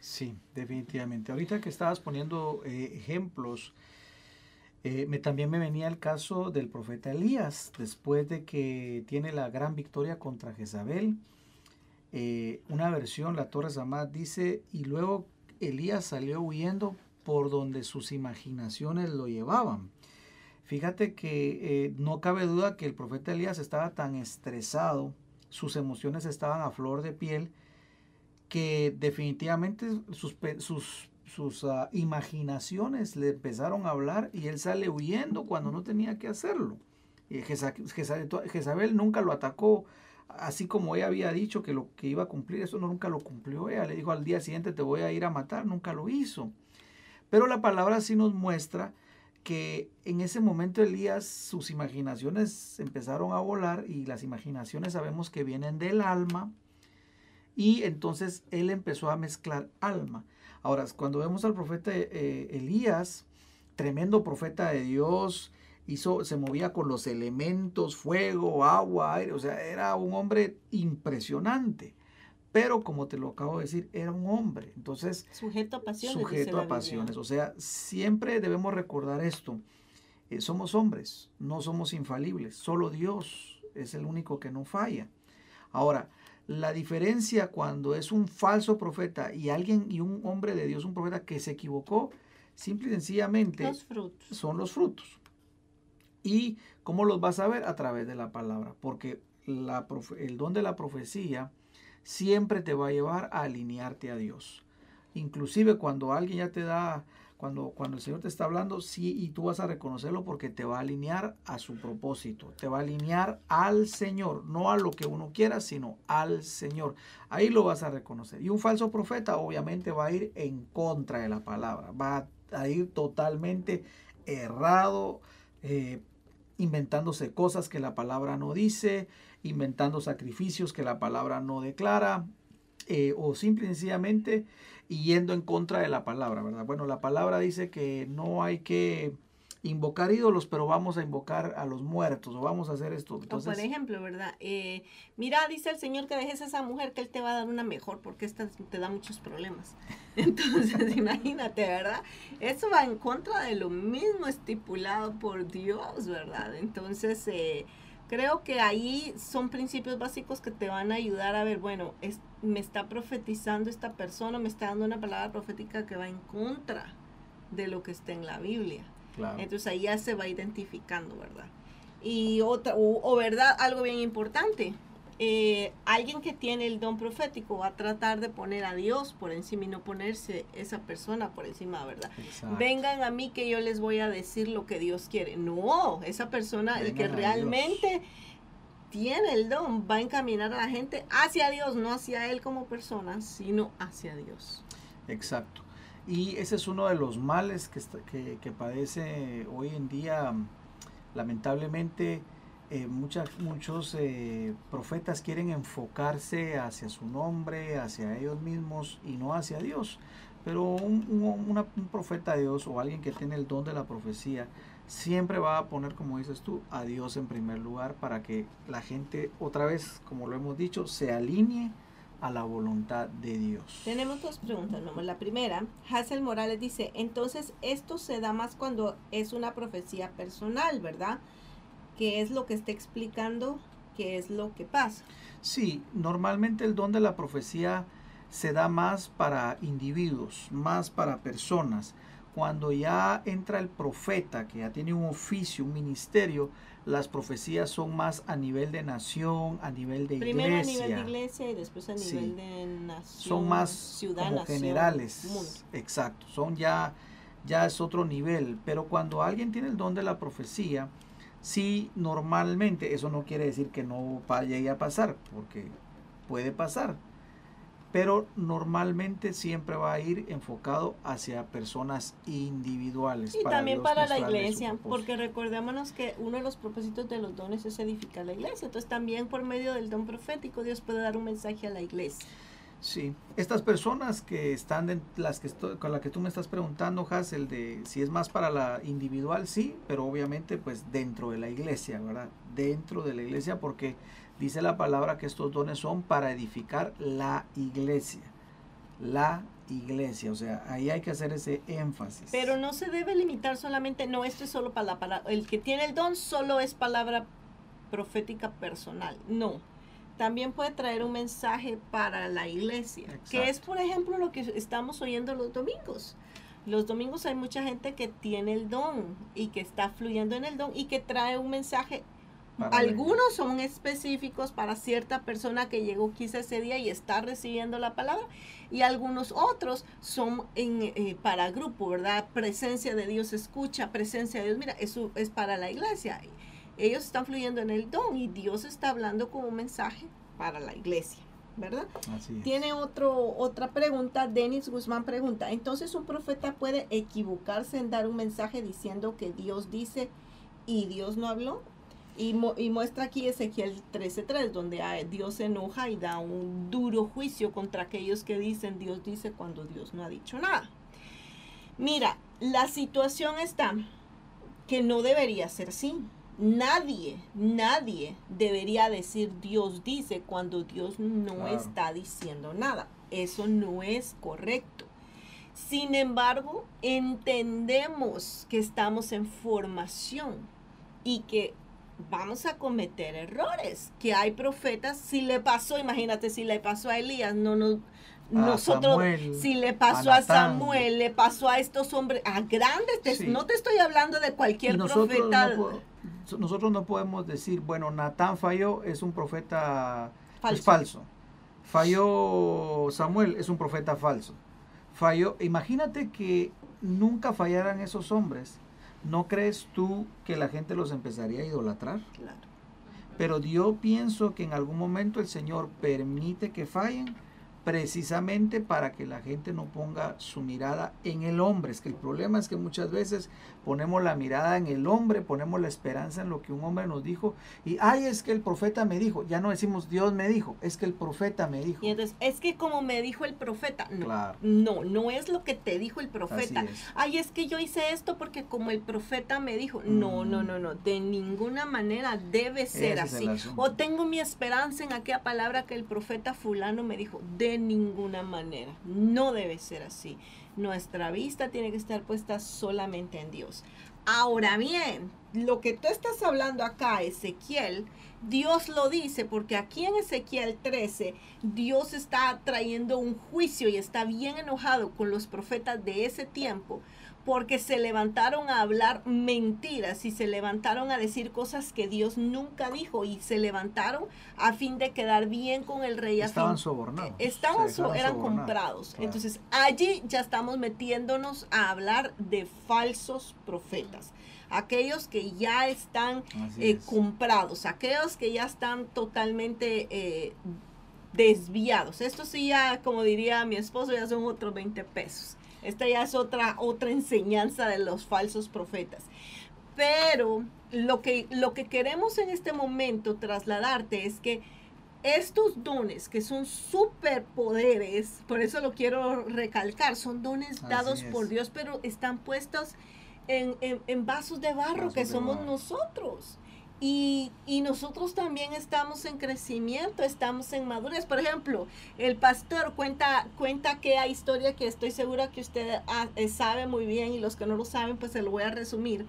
Sí, definitivamente. Ahorita que estabas poniendo eh, ejemplos, eh, me, también me venía el caso del profeta Elías, después de que tiene la gran victoria contra Jezabel. Eh, una versión, la Torre Samad, dice, y luego Elías salió huyendo por donde sus imaginaciones lo llevaban. Fíjate que no cabe duda que el profeta Elías estaba tan estresado, sus emociones estaban a flor de piel, que definitivamente sus, sus, sus ah, imaginaciones le empezaron a hablar y él sale huyendo cuando no tenía que hacerlo. Y Jezabel nunca lo atacó, así como ella había dicho que lo que iba a cumplir, eso nunca lo cumplió ella. Le dijo al día siguiente te voy a ir a matar, nunca lo hizo. Pero la palabra sí nos muestra que en ese momento Elías sus imaginaciones empezaron a volar y las imaginaciones sabemos que vienen del alma y entonces él empezó a mezclar alma. Ahora, cuando vemos al profeta eh, Elías, tremendo profeta de Dios, hizo, se movía con los elementos, fuego, agua, aire, o sea, era un hombre impresionante. Pero como te lo acabo de decir, era un hombre. Entonces, sujeto a pasiones. Sujeto a pasiones. O sea, siempre debemos recordar esto. Eh, somos hombres, no somos infalibles. Solo Dios es el único que no falla. Ahora, la diferencia cuando es un falso profeta y alguien y un hombre de Dios, un profeta que se equivocó, simple y sencillamente son los frutos. ¿Y cómo los vas a ver? A través de la palabra, porque el don de la profecía siempre te va a llevar a alinearte a Dios. Inclusive cuando alguien ya te da cuando, cuando el Señor te está hablando, sí, y tú vas a reconocerlo porque te va a alinear a su propósito, te va a alinear al Señor, no a lo que uno quiera, sino al Señor. Ahí lo vas a reconocer. Y un falso profeta obviamente va a ir en contra de la palabra, va a ir totalmente errado, eh, inventándose cosas que la palabra no dice, inventando sacrificios que la palabra no declara, eh, o simple y sencillamente yendo en contra de la palabra, ¿verdad? Bueno, la palabra dice que no hay que invocar ídolos, pero vamos a invocar a los muertos o vamos a hacer esto. Entonces, por ejemplo, ¿verdad? Eh, mira, dice el Señor que dejes a esa mujer que Él te va a dar una mejor porque esta te da muchos problemas. Entonces, imagínate, ¿verdad? Eso va en contra de lo mismo estipulado por Dios, ¿verdad? Entonces, eh, creo que ahí son principios básicos que te van a ayudar a ver, bueno, me está profetizando esta persona, me está dando una palabra profética que va en contra de lo que está en la Biblia. Entonces ahí ya se va identificando, ¿verdad? Y otra, o verdad, algo bien importante, eh, alguien que tiene el don profético va a tratar de poner a Dios por encima y no ponerse esa persona por encima, ¿verdad? Vengan a mí que yo les voy a decir lo que Dios quiere. No, esa persona, el que realmente tiene el don, va a encaminar a la gente hacia Dios, no hacia él como persona, sino hacia Dios. Exacto. Y ese es uno de los males que, que, padece hoy en día, lamentablemente, eh, muchos eh, profetas quieren enfocarse hacia su nombre, hacia ellos mismos y no hacia Dios. Pero un, profeta de Dios o alguien que tiene el don de la profecía siempre va a poner, como dices tú, a Dios en primer lugar para que la gente, otra vez, como lo hemos dicho, se alinee a la voluntad de Dios. Tenemos dos preguntas, La primera, Hazel Morales dice, entonces esto se da más cuando es una profecía personal, ¿verdad? qué es lo que está explicando, qué es lo que pasa. Sí, normalmente el don de la profecía se da más para individuos, más para personas. Cuando ya entra el profeta, que ya tiene un oficio, un ministerio, las profecías son más a nivel de nación, a nivel de iglesia. Primero a nivel de iglesia y después a nivel de nación. Son más ciudad, generales. Exacto, son ya, ya es otro nivel. Pero cuando alguien tiene el don de la profecía, Sí, normalmente, eso no quiere decir que no llegue a pasar, porque puede pasar. Pero normalmente siempre va a ir enfocado hacia personas individuales. Y también para la iglesia, porque recordémonos que uno de los propósitos de los dones es edificar la iglesia, entonces también por medio del don profético Dios puede dar un mensaje a la iglesia. Sí, estas personas que están, de, las que con las que tú me estás preguntando, el de si es más para la individual, sí, pero obviamente pues dentro de la iglesia, ¿verdad? Dentro de la iglesia porque dice la palabra que estos dones son para edificar la iglesia. La iglesia, o sea, ahí hay que hacer ese énfasis. Pero no se debe limitar solamente, no, esto es solo para la palabra, el que tiene el don solo es palabra profética personal, no. También puede traer un mensaje para la iglesia, que es por ejemplo lo que estamos oyendo los domingos. Los domingos hay mucha gente que tiene el don y que está fluyendo en el don y que trae un mensaje algunos son específicos para cierta persona que llegó quizá ese día y está recibiendo la palabra y algunos otros son en, eh, para grupo, ¿verdad? Presencia de Dios, escucha, presencia de Dios. Mira, eso es para la iglesia. Ellos están fluyendo en el don y Dios está hablando como un mensaje para la iglesia. ¿verdad? Tiene otro, otra pregunta, Denis Guzmán pregunta, entonces un profeta puede equivocarse en dar un mensaje diciendo que Dios dice y Dios no habló? Y, muestra aquí Ezequiel 13:3, donde Dios se enoja y da un duro juicio contra aquellos que dicen Dios dice cuando Dios no ha dicho nada. Mira, la situación está que no debería ser así. Nadie, nadie debería decir Dios dice cuando Dios no está diciendo nada. Eso no es correcto. Sin embargo, entendemos que estamos en formación y que vamos a cometer errores, que hay profetas, si le pasó, imagínate, si le pasó a Elías, no nos... nosotros, si le pasó a, Samuel, le pasó a estos hombres, a grandes, no te estoy hablando de cualquier profeta. nosotros no podemos decir, bueno, Natán falló, es un profeta falso. Es falso. Falló Samuel, es un profeta falso. Falló, imagínate que nunca fallaran esos hombres ¿no crees tú que la gente los empezaría a idolatrar? Claro. Pero yo pienso que en algún momento el Señor permite que fallen precisamente para que la gente no ponga su mirada en el hombre. Es que el problema es que muchas veces ponemos la mirada en el hombre, ponemos la esperanza en lo que un hombre nos dijo y, ay, es que el profeta me dijo, ya no decimos Dios me dijo, es que el profeta me dijo. Y entonces, es que como me dijo el profeta, no, no, no es lo que te dijo el profeta. Ay, es que yo hice esto porque como el profeta me dijo, no, no, mm. no, no, de ninguna manera debe ser así. O tengo mi esperanza en aquella palabra que el profeta fulano me dijo, de ninguna manera, no debe ser así. Nuestra vista tiene que estar puesta solamente en Dios. Ahora bien, lo que tú estás hablando acá, Ezequiel, Dios lo dice porque aquí en Ezequiel 13, Dios está trayendo un juicio y está bien enojado con los profetas de ese tiempo porque se levantaron a hablar mentiras y se levantaron a decir cosas que Dios nunca dijo y se levantaron a fin de quedar bien con el rey. Estaban sobornados. Estaban eran comprados. Entonces allí ya estamos metiéndonos a hablar de falsos profetas. Aquellos que ya están eh, comprados, aquellos que ya están totalmente eh, desviados. Esto sí ya, como diría mi esposo, ya son otros 20 pesos. Esta ya es otra, otra enseñanza de los falsos profetas. Pero lo que, lo que queremos en este momento trasladarte es que estos dones que son superpoderes, por eso lo quiero recalcar, son dones dados por Dios, pero están puestos en, vasos de barro que somos nosotros. Y, nosotros también estamos en crecimiento, estamos en madurez. Por ejemplo, el pastor cuenta, cuenta que hay historia que estoy segura que usted ah, eh, sabe muy bien y los que no lo saben, pues se lo voy a resumir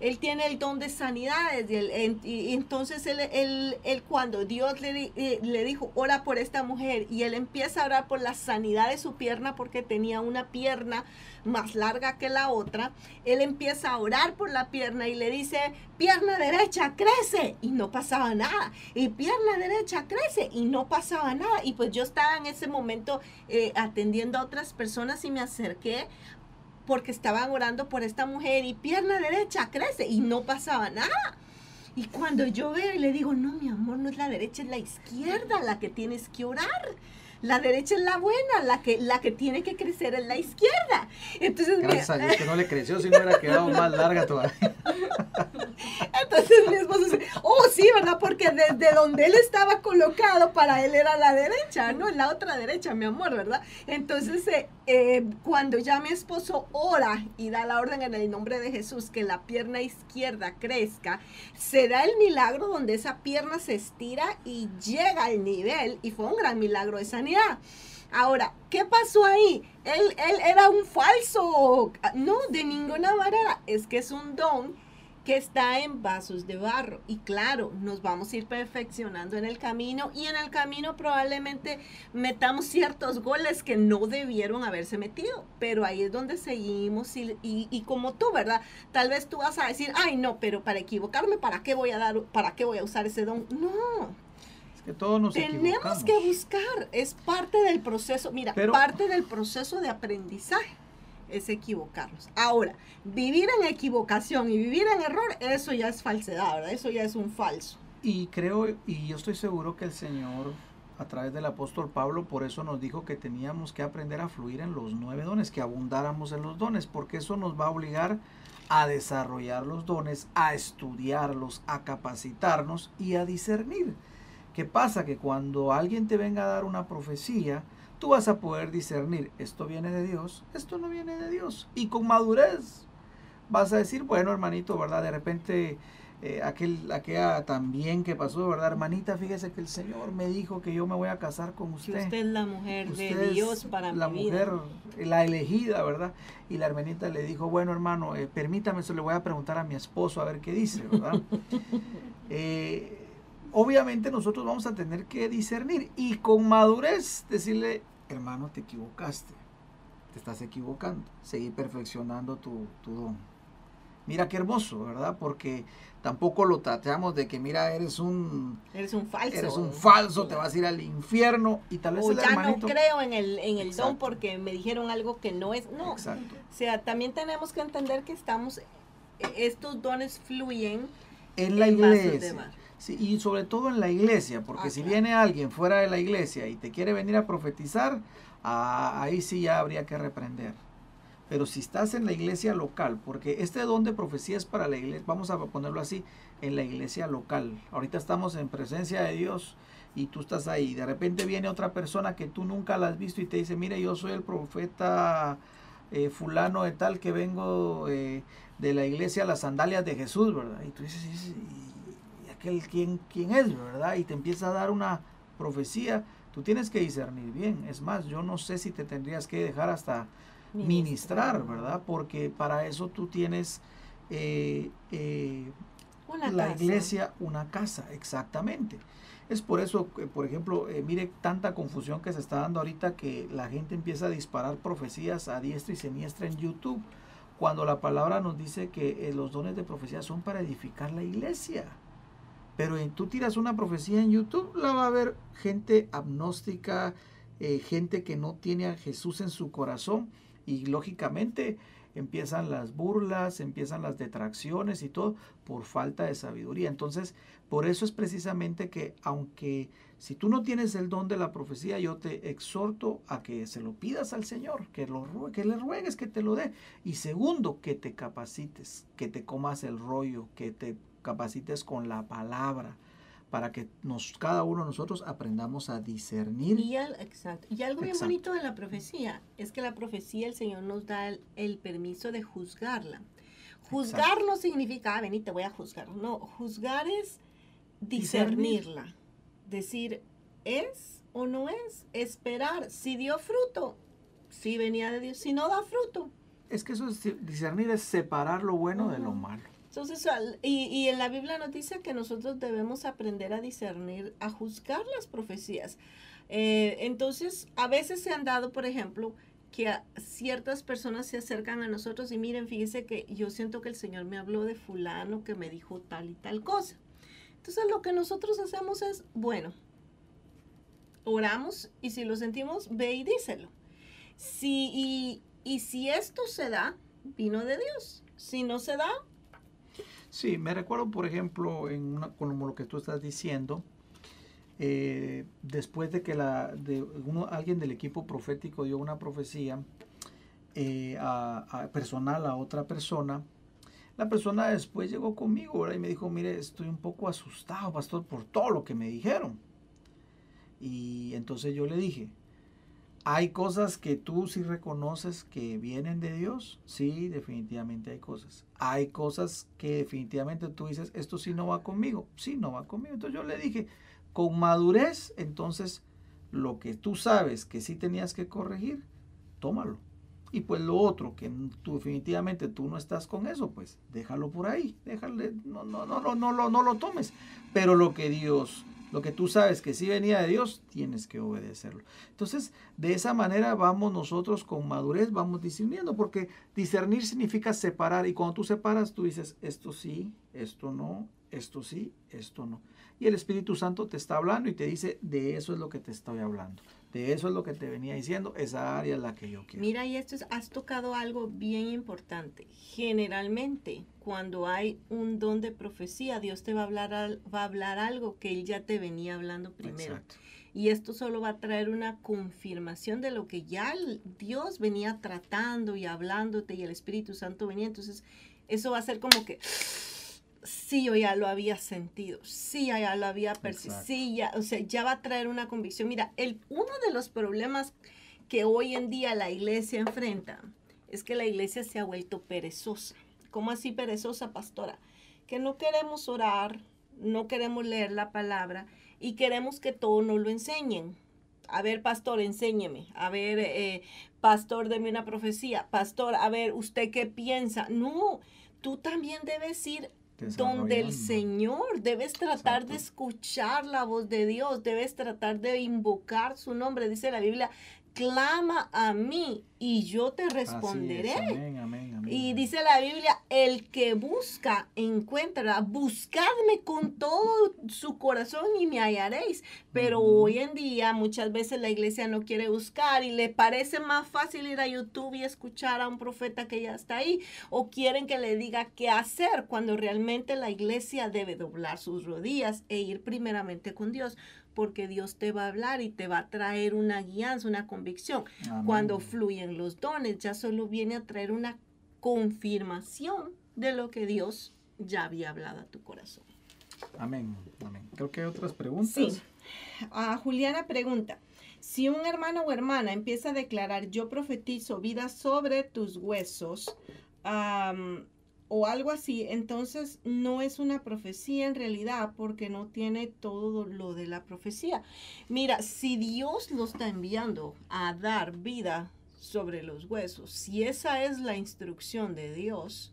él tiene el don de sanidades y, entonces él, cuando Dios le, eh, le dijo, ora por esta mujer y él empieza a orar por la sanidad de su pierna porque tenía una pierna más larga que la otra, él empieza a orar por la pierna y le dice, pierna derecha, crece y no pasaba nada, y pierna derecha, crece y no pasaba nada. Y pues yo estaba en ese momento eh, atendiendo a otras personas y me acerqué porque estaban orando por esta mujer y pierna derecha crece y no pasaba nada. Y cuando yo veo y le digo, no, mi amor, no es la derecha, es la izquierda la que tienes que orar. La derecha es la buena, la que, la que tiene que crecer es la izquierda. Entonces, Gracias a Dios que no le creció, si no hubiera quedado más larga todavía. Entonces mi esposo dice, oh sí, ¿verdad? Porque desde donde él estaba colocado, para él era la derecha, no la otra derecha, mi amor, ¿verdad? Entonces, eh, eh, cuando ya mi esposo ora y da la orden en el nombre de Jesús que la pierna izquierda crezca, se da el milagro donde esa pierna se estira y llega al nivel, y fue un gran milagro de sanidad. Ahora, ¿qué pasó ahí? Él, él era un falso. No, de ninguna manera. Es que es un don que está en vasos de barro. Y claro, nos vamos a ir perfeccionando en el camino y en el camino probablemente metamos ciertos goles que no debieron haberse metido. Pero ahí es donde seguimos y, y, como tú, ¿verdad? Tal vez tú vas a decir, ay no, pero para equivocarme, ¿para qué voy a dar, para qué voy a usar ese don? No, que todos nos Tenemos que buscar, es parte del proceso, mira, parte del proceso de aprendizaje es equivocarnos. Ahora, vivir en equivocación y vivir en error, eso ya es falsedad, ¿verdad? Eso ya es un falso. Y creo, y yo estoy seguro que el Señor, a través del apóstol Pablo, por eso nos dijo que teníamos que aprender a fluir en los nueve dones, que abundáramos en los dones, porque eso nos va a obligar a desarrollar los dones, a estudiarlos, a capacitarnos y a discernir. ¿Qué pasa? Que cuando alguien te venga a dar una profecía, tú vas a poder discernir, esto viene de Dios, esto no viene de Dios. Y con madurez vas a decir, bueno, hermanito, ¿verdad? De repente, eh, aquel, aquella también que pasó, ¿verdad? Hermanita, fíjese que el Señor me dijo que yo me voy a casar con usted. usted es la mujer de Dios para la mi mujer, la elegida, ¿verdad? Y la hermanita le dijo, bueno, hermano, eh, permítame, eso le voy a preguntar a mi esposo a ver qué dice, ¿verdad? eh, obviamente nosotros vamos a tener que discernir y con madurez decirle, hermano, te equivocaste, te estás equivocando, seguir perfeccionando tu, don. Mira qué hermoso, ¿verdad? Porque tampoco lo tratamos de que, mira, eres un... Eres un falso. Eres un falso, te vas a ir al infierno y tal vez o ya no creo en el, en el don porque me dijeron algo que no es... No, Exacto. o sea, también tenemos que entender que estamos... Estos dones fluyen en la iglesia y sobre todo en la iglesia, porque si viene alguien fuera de la iglesia y te quiere venir a profetizar, ah, ahí sí ya habría que reprender. Pero si estás en la iglesia local, porque este don de profecía es para la iglesia, vamos a ponerlo así, en la iglesia local. Ahorita estamos en presencia de Dios y tú estás ahí. De repente viene otra persona que tú nunca la has visto y te dice, mire, yo soy el profeta eh, fulano de tal que vengo eh, de la iglesia las sandalias de Jesús, ¿verdad? Y tú dices, aquel quién, quién es, ¿verdad? Y te empieza a dar una profecía, tú tienes que discernir bien. Es más, yo no sé si te tendrías que dejar hasta ministrar, ¿verdad? Porque para eso tú tienes eh, eh, la iglesia, una casa, exactamente. Es por eso, por ejemplo, eh, mire tanta confusión que se está dando ahorita que la gente empieza a disparar profecías a diestra y siniestra en YouTube, cuando la palabra nos dice que los dones de profecía son para edificar la iglesia. Pero tú tiras una profecía en YouTube, la va a ver gente agnóstica, eh, gente que no tiene a Jesús en su corazón y lógicamente empiezan las burlas, empiezan las detracciones y todo por falta de sabiduría. Entonces, por eso es precisamente que aunque si tú no tienes el don de la profecía, yo te exhorto a que se lo pidas al Señor, que, lo, que le ruegues que te lo dé. Y segundo, que te capacites, que te comas el rollo, que te capacites con la palabra para que nos, cada uno de nosotros aprendamos a discernir. Y, exacto. y algo bien bonito de la profecía es que la profecía el Señor nos da el, permiso de juzgarla. Juzgar no significa, ah, vení, te voy a juzgar. No, juzgar es discernirla. Decir, ¿es o no es? Esperar. Si dio fruto, si venía de Dios. Si no da fruto. Es que eso es discernir, es separar lo bueno de lo malo. Entonces, y, en la Biblia nos dice que nosotros debemos aprender a discernir, a juzgar las profecías. Eh, entonces, a veces se han dado, por ejemplo, que ciertas personas se acercan a nosotros y miren, fíjese que yo siento que el Señor me habló de fulano que me dijo tal y tal cosa. Entonces, lo que nosotros hacemos es, bueno, oramos y si lo sentimos, ve y díselo. Si, y, y si esto se da, vino de Dios. Si no se da, Sí, me recuerdo, por ejemplo, en una, como lo que tú estás diciendo, eh, después de que la, de uno, alguien del equipo profético dio una profecía eh, a, personal a otra persona, la persona después llegó conmigo y me dijo, mire, estoy un poco asustado, pastor, por todo lo que me dijeron. Y entonces yo le dije, ¿hay cosas que tú sí reconoces que vienen de Dios? Sí, definitivamente hay cosas. Hay cosas que definitivamente tú dices, esto sí no va conmigo. Sí, no va conmigo. Entonces yo le dije, con madurez, entonces lo que tú sabes que sí tenías que corregir, tómalo. Y pues lo otro, que tú definitivamente tú no estás con eso, pues déjalo por ahí, déjale, no, no, no, no, no, no, no lo tomes. Pero lo que Dios, lo que tú sabes que sí venía de Dios, tienes que obedecerlo. Entonces, de esa manera vamos nosotros con madurez, vamos discerniendo, porque discernir significa separar. Y cuando tú separas, tú dices, esto sí, esto no, esto sí, esto no. Y el Espíritu Santo te está hablando y te dice, de eso es lo que te estoy hablando. De eso es lo que te venía diciendo, esa área es la que yo quiero. Mira, y esto es, has tocado algo bien importante. Generalmente, cuando hay un don de profecía, Dios te va a hablar, va a hablar algo que Él ya te venía hablando primero. Y esto solo va a traer una confirmación de lo que ya Dios venía tratando y hablándote y el Espíritu Santo venía. Entonces, eso va a ser como que sí yo ya lo había sentido, sí ya lo había percibido, sí ya, o sea, ya va a traer una convicción. Mira, el, uno de los problemas que hoy en día la iglesia enfrenta es que la iglesia se ha vuelto perezosa. ¿Cómo así perezosa, pastora? Que no queremos orar, no queremos leer la palabra y queremos que todo nos lo enseñen. A ver, pastor, enséñeme. A ver, eh, pastor, deme una profecía. Pastor, a ver, ¿usted qué piensa? No, tú también debes ir donde el Señor, debes tratar de escuchar la voz de Dios, debes tratar de invocar su nombre. Dice la Biblia, clama a mí y yo te responderé. Y dice la Biblia, el que busca, encuentra. Buscadme con todo su corazón y me hallaréis. Pero hoy en día muchas veces la iglesia no quiere buscar y le parece más fácil ir a YouTube y escuchar a un profeta que ya está ahí. O quieren que le diga qué hacer cuando realmente la iglesia debe doblar sus rodillas e ir primeramente con Dios porque Dios te va a hablar y te va a traer una guianza, una convicción. Cuando fluyen los dones, ya solo viene a traer una confirmación de lo que Dios ya había hablado a tu corazón. Amén, amén. Creo que hay otras preguntas. Sí. Juliana pregunta, si un hermano o hermana empieza a declarar, yo profetizo vida sobre tus huesos, o algo así, entonces no es una profecía en realidad porque no tiene todo lo de la profecía. Mira, si Dios lo está enviando a dar vida sobre los huesos, si esa es la instrucción de Dios,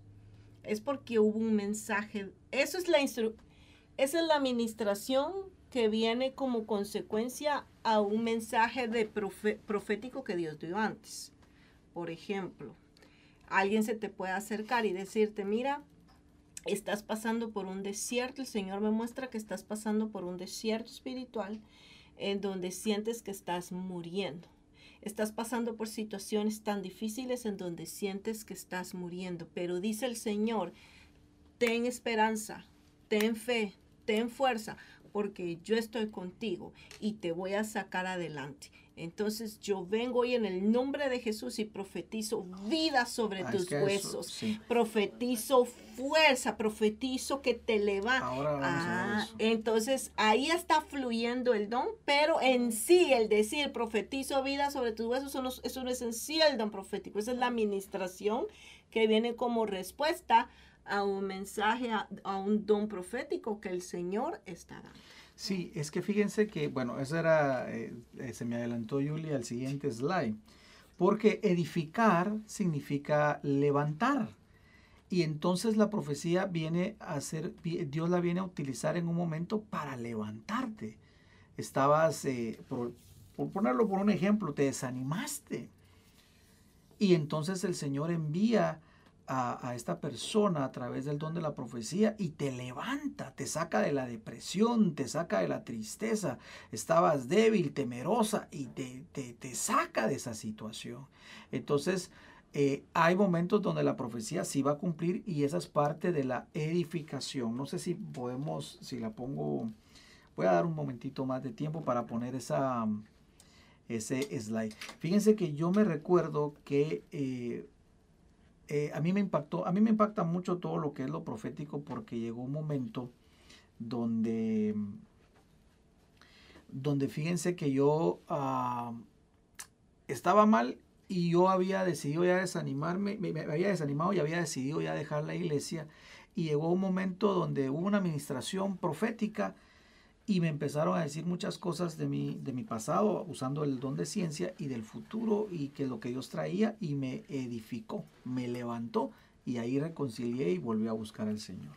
es porque hubo un mensaje, eso es la esa es la administración que viene como consecuencia a un mensaje de profético que Dios dio antes. Por ejemplo, alguien se te puede acercar y decirte, mira, estás pasando por un desierto, el Señor me muestra que estás pasando por un desierto espiritual en donde sientes que estás muriendo. Estás pasando por situaciones tan difíciles en donde sientes que estás muriendo, pero dice el Señor, ten esperanza, ten fe, ten fuerza, porque yo estoy contigo y te voy a sacar adelante. Entonces yo vengo hoy en el nombre de Jesús y profetizo vida sobre ah, tus huesos. Profetizo fuerza, profetizo que te levanta. Ah, entonces ahí está fluyendo el don, pero en sí el decir profetizo vida sobre tus huesos, eso no, eso no es en sí el don profético, esa es la administración que viene como respuesta a un mensaje, a un don profético que el Señor está dando. Sí, es que fíjense que, bueno, eso era, eh, eh, se me adelantó Julia al siguiente slide, porque edificar significa levantar. Y entonces la profecía viene a ser, Dios la viene a utilizar en un momento para levantarte. Estabas, eh, por, por ponerlo por un ejemplo, te desanimaste. Y entonces el Señor envía a, esta persona a través del don de la profecía y te levanta, te saca de la depresión, te saca de la tristeza. Estabas débil, temerosa y te, te, saca de esa situación. Entonces, eh, hay momentos donde la profecía sí va a cumplir y esa es parte de la edificación. No sé si podemos, si la pongo Voy a dar un momentito más de tiempo para poner esa, ese slide. Fíjense que yo me recuerdo que eh, eh, a mí me impactó, a mí me impacta mucho todo lo que es lo profético porque llegó un momento donde, donde fíjense que yo ah, estaba mal y yo había decidido ya desanimarme, me, había desanimado y había decidido ya dejar la iglesia. Y llegó un momento donde hubo una administración profética y me empezaron a decir muchas cosas de mi, de mi pasado usando el don de ciencia y del futuro y que lo que Dios traía y me edificó, me levantó y ahí reconcilié y volví a buscar al Señor.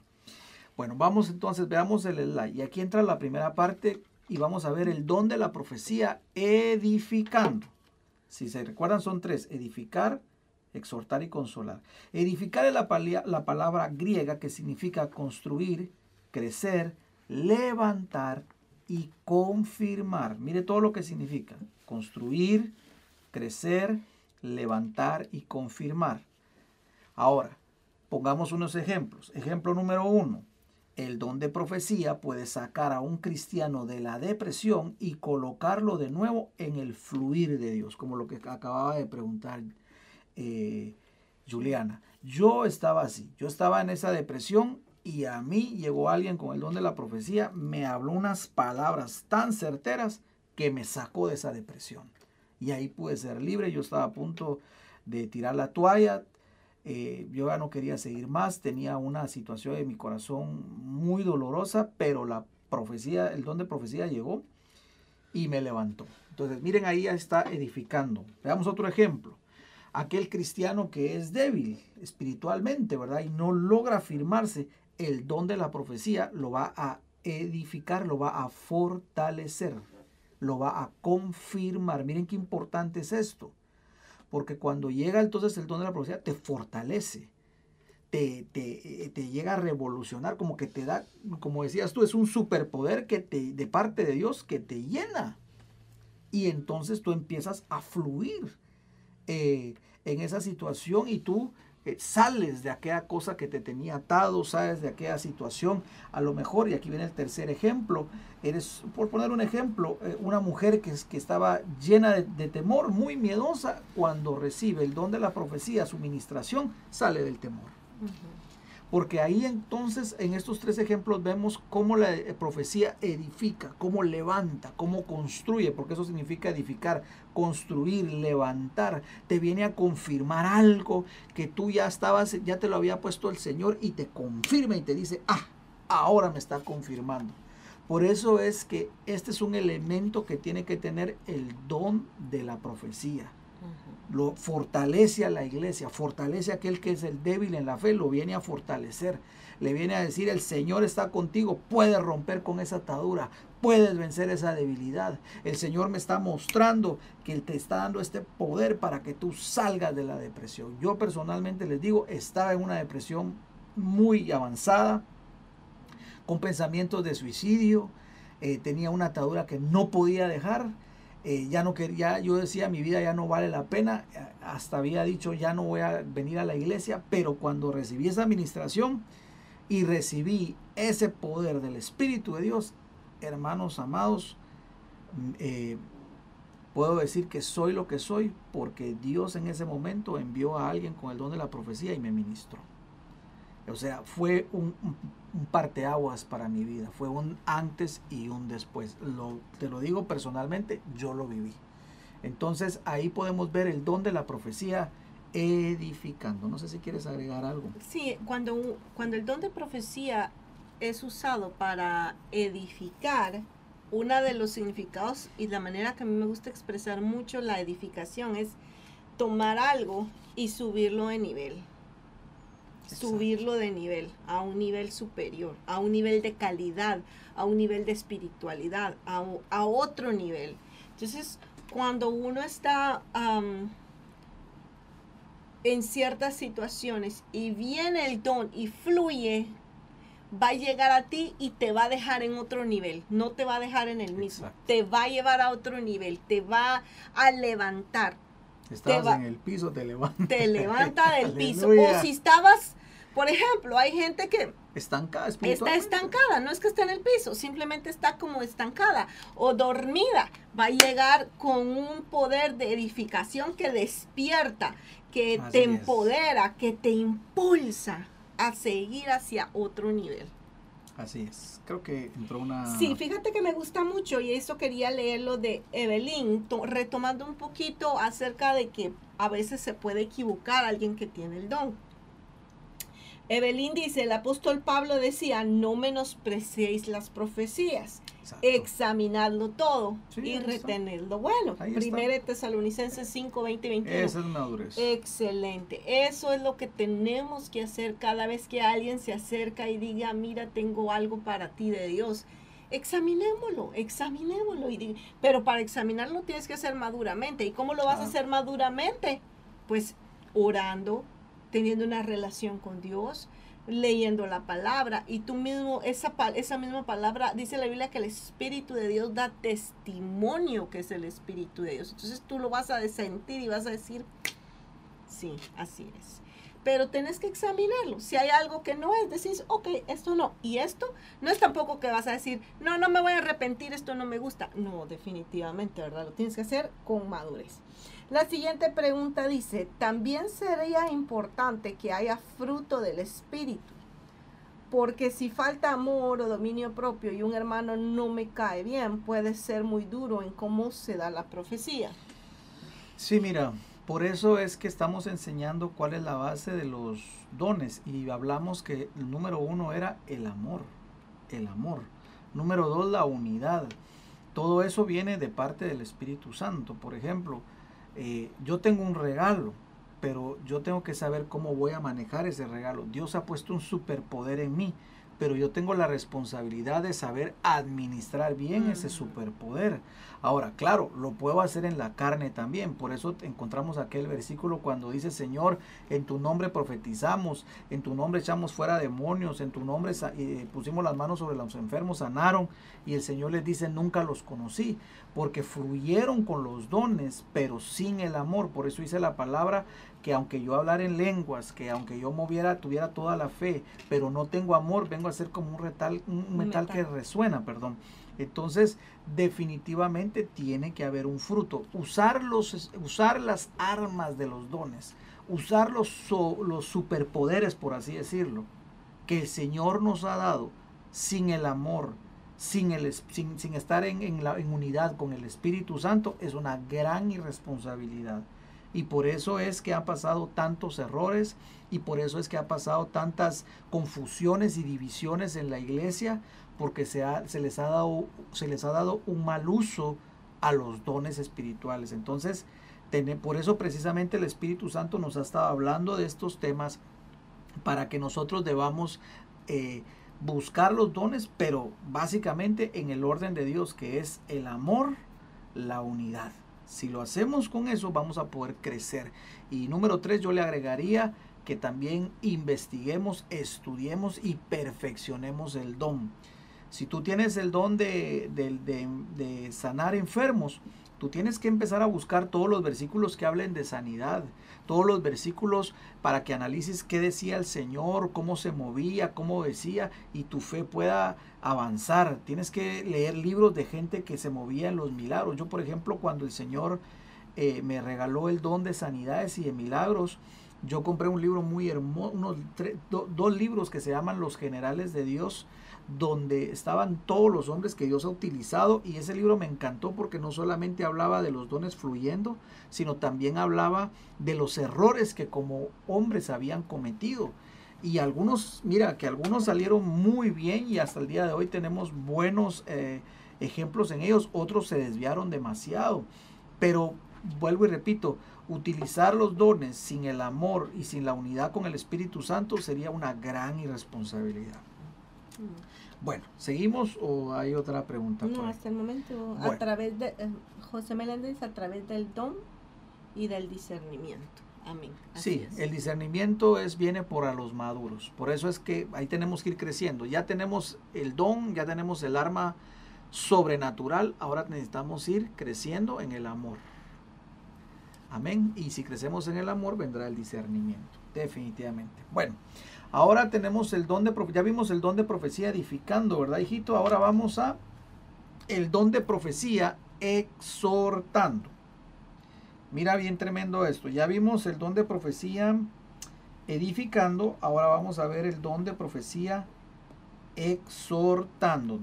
Bueno, vamos entonces, veamos el slide. Y aquí entra la primera parte y vamos a ver el don de la profecía edificando. Si se recuerdan son tres, edificar, exhortar y consolar. Edificar es la, la palabra griega que significa construir, crecer, levantar y confirmar. Mire todo lo que significa. Construir, crecer, levantar y confirmar. Ahora, pongamos unos ejemplos. Ejemplo número uno. El don de profecía puede sacar a un cristiano de la depresión y colocarlo de nuevo en el fluir de Dios, como lo que acababa de preguntar eh, Juliana. Yo estaba así, yo estaba en esa depresión y a mí llegó alguien con el don de la profecía, me habló unas palabras tan certeras que me sacó de esa depresión. Y ahí pude ser libre, yo estaba a punto de tirar la toalla, eh, yo ya no quería seguir más, tenía una situación de mi corazón muy dolorosa, pero la profecía, el don de profecía llegó y me levantó. Entonces, miren, ahí ya está edificando. Veamos otro ejemplo. Aquel cristiano que es débil espiritualmente, ¿verdad? Y no logra afirmarse el don de la profecía lo va a edificar, lo va a fortalecer, lo va a confirmar. Miren qué importante es esto. Porque cuando llega entonces el don de la profecía, te fortalece, te, te, llega a revolucionar, como que te da, como decías tú, es un superpoder que te, de parte de Dios que te llena. Y entonces tú empiezas a fluir eh, en esa situación y tú eh, sales de aquella cosa que te tenía atado, sales de aquella situación. A lo mejor, y aquí viene el tercer ejemplo, eres, por poner un ejemplo, eh, una mujer que, que estaba llena de, temor, muy miedosa, cuando recibe el don de la profecía, su ministración, sale del temor. Porque ahí entonces, en estos tres ejemplos, vemos cómo la eh, profecía edifica, cómo levanta, cómo construye, porque eso significa edificar, construir, levantar. Te viene a confirmar algo que tú ya estabas, ya te lo había puesto el Señor y te confirma y te dice, ah, ahora me está confirmando. Por eso es que este es un elemento que tiene que tener el don de la profecía lo fortalece a la iglesia, fortalece a aquel que es el débil en la fe, lo viene a fortalecer, le viene a decir, el Señor está contigo, puedes romper con esa atadura, puedes vencer esa debilidad. El Señor me está mostrando que te está dando este poder para que tú salgas de la depresión. Yo personalmente les digo, estaba en una depresión muy avanzada, con pensamientos de suicidio, eh, tenía una atadura que no podía dejar eh, ya no quería, yo decía, mi vida ya no vale la pena, hasta había dicho, ya no voy a venir a la iglesia, pero cuando recibí esa administración y recibí ese poder del Espíritu de Dios, hermanos amados, mm, eh, puedo decir que soy lo que soy porque Dios en ese momento envió a alguien con el don de la profecía y me ministró. O sea, fue un, un, parteaguas para mi vida. Fue un antes y un después. Te lo digo personalmente, yo lo viví. Entonces ahí podemos ver el don de la profecía edificando. No sé si quieres agregar algo. Sí, cuando, cuando el don de profecía es usado para edificar, uno de los significados y la manera que a mí me gusta expresar mucho la edificación es tomar algo y subirlo de nivel subirlo de nivel, a un nivel superior, a un nivel de calidad, a un nivel de espiritualidad, a, otro nivel. Entonces, cuando uno está en ciertas situaciones y viene el don y fluye, va a llegar a ti y te va a dejar en otro nivel, no te va a dejar en el mismo, te va a llevar a otro nivel, te va a levantar. Estabas en el piso, te levanta. Te levanta del piso. O si estabas Por ejemplo, hay gente que estancada está estancada, no es que esté en el piso, simplemente está como estancada o dormida. Va a llegar con un poder de edificación que despierta, que te empodera, que te impulsa a seguir hacia otro nivel. Así es. Creo que entró una... Sí, fíjate que me gusta mucho y eso quería leerlo de Evelyn, retomando un poquito acerca de que a veces se puede equivocar alguien que tiene el don. Evelyn dice, el apóstol Pablo decía, no menospreciéis las profecías, examinadlo todo y retened lo bueno. Primero Tesalonicenses 5, 20, 21. Esa es madurez. Excelente. Eso es lo que tenemos que hacer cada vez que alguien se acerca y diga, mira, tengo algo para ti de Dios. Examinémoslo, examinémoslo. Y pero para examinarlo tienes que hacer maduramente. ¿Y cómo lo vas a hacer maduramente? Pues orando, teniendo una relación con Dios, leyendo la palabra y tú mismo, esa, esa misma palabra, dice la Biblia que el Espíritu de Dios da testimonio que es el Espíritu de Dios. Entonces tú lo vas a sentir y vas a decir, sí, así es. Pero tenés que examinarlo. Si hay algo que no es, decís, ok, esto no. Y esto no es tampoco que vas a decir, no, no me voy a arrepentir, esto no me gusta. No, definitivamente, ¿verdad? Lo tienes que hacer con madurez. La siguiente pregunta dice, también sería importante que haya fruto del Espíritu, porque si falta amor o dominio propio y un hermano no me cae bien, puede ser muy duro en cómo se da la profecía. Sí, mira, por eso es que estamos enseñando cuál es la base de los dones y hablamos que el número uno era el amor, el amor. Número dos, la unidad. Todo eso viene de parte del Espíritu Santo. Por ejemplo, eh, yo tengo un regalo, pero yo tengo que saber cómo voy a manejar ese regalo. Dios ha puesto un superpoder en mí, pero yo tengo la responsabilidad de saber administrar bien ese superpoder. Ahora, claro, lo puedo hacer en la carne también. Por eso encontramos aquel versículo cuando dice, Señor, en tu nombre profetizamos, en tu nombre echamos fuera demonios, en tu nombre eh, pusimos las manos sobre los enfermos, sanaron. Y el Señor les dice, nunca los conocí, porque fluyeron con los dones, pero sin el amor. Por eso dice la palabra que aunque yo hablara en lenguas, que aunque yo moviera, tuviera toda la fe, pero no tengo amor, vengo a ser como un, retal, un metal, que resuena, perdón. Entonces, definitivamente tiene que haber un fruto. Usar, los, usar las armas de los dones, usar los, los superpoderes, por así decirlo, que el Señor nos ha dado sin el amor, sin, el, sin, sin estar en, la, en unidad con el Espíritu Santo, es una gran irresponsabilidad. Y por eso es que han pasado tantos errores y por eso es que ha pasado tantas confusiones y divisiones en la iglesia, porque se, se, les, ha dado, se les ha dado un mal uso a los dones espirituales. Entonces, por eso precisamente el Espíritu Santo nos ha estado hablando de estos temas para que nosotros debamos eh, buscar los dones, pero básicamente en el orden de Dios, que es el amor, la unidad. Si lo hacemos con eso, vamos a poder crecer. Y número tres, yo le agregaría que también investiguemos, estudiemos y perfeccionemos el don. Si tú tienes el don de, de, sanar enfermos, tú tienes que empezar a buscar todos los versículos que hablen de sanidad, todos los versículos para que analices qué decía el Señor, cómo se movía, cómo decía y tu fe pueda avanzar. Tienes que leer libros de gente que se movía en los milagros. Yo, por ejemplo, cuando el Señor eh, me regaló el don de sanidades y de milagros, yo compré un libro muy hermoso, unos dos libros que se llaman Los Generales de Dios donde estaban todos los hombres que Dios ha utilizado y ese libro me encantó porque no solamente hablaba de los dones fluyendo, sino también hablaba de los errores que como hombres habían cometido. Y algunos, mira, que algunos salieron muy bien y hasta el día de hoy tenemos buenos eh, ejemplos en ellos, otros se desviaron demasiado. Pero vuelvo y repito, utilizar los dones sin el amor y sin la unidad con el Espíritu Santo sería una gran irresponsabilidad. Bueno, ¿seguimos o hay otra pregunta? No, hasta el momento, a través de, eh, José Meléndez, a través del don y del discernimiento. Amén. sí, el discernimiento es viene por a los maduros. Por eso es que ahí tenemos que ir creciendo. Ya tenemos el don, ya tenemos el arma sobrenatural. Ahora necesitamos ir creciendo en el amor. Amén. Y si crecemos en el amor, vendrá el discernimiento. Definitivamente. Bueno, Ahora tenemos el don de ya vimos el don de profecía edificando, ¿verdad, hijito? Ahora vamos a el don de profecía exhortando. Mira bien tremendo esto. Ya vimos el don de profecía edificando, ahora vamos a ver el don de profecía exhortando.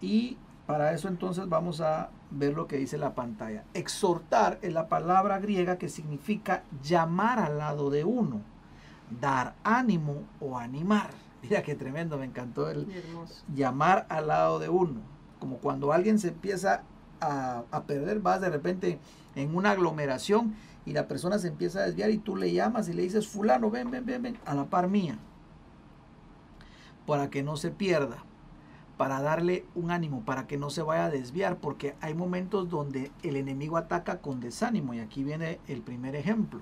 Y para eso entonces vamos a ver lo que dice la pantalla. Exhortar es la palabra griega que significa llamar al lado de uno, dar ánimo o animar. Mira qué tremendo, me encantó el llamar al lado de uno. Como cuando alguien se empieza a, a perder, vas de repente en una aglomeración y la persona se empieza a desviar y tú le llamas y le dices, fulano, ven, ven, ven, ven, a la par mía, para que no se pierda, para darle un ánimo, para que no se vaya a desviar, porque hay momentos donde el enemigo ataca con desánimo y aquí viene el primer ejemplo.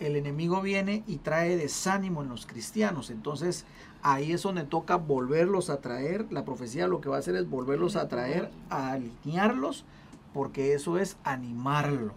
El enemigo viene y trae desánimo en los cristianos, entonces ahí es donde toca volverlos a traer, la profecía lo que va a hacer es volverlos a traer, a alinearlos, porque eso es animarlos.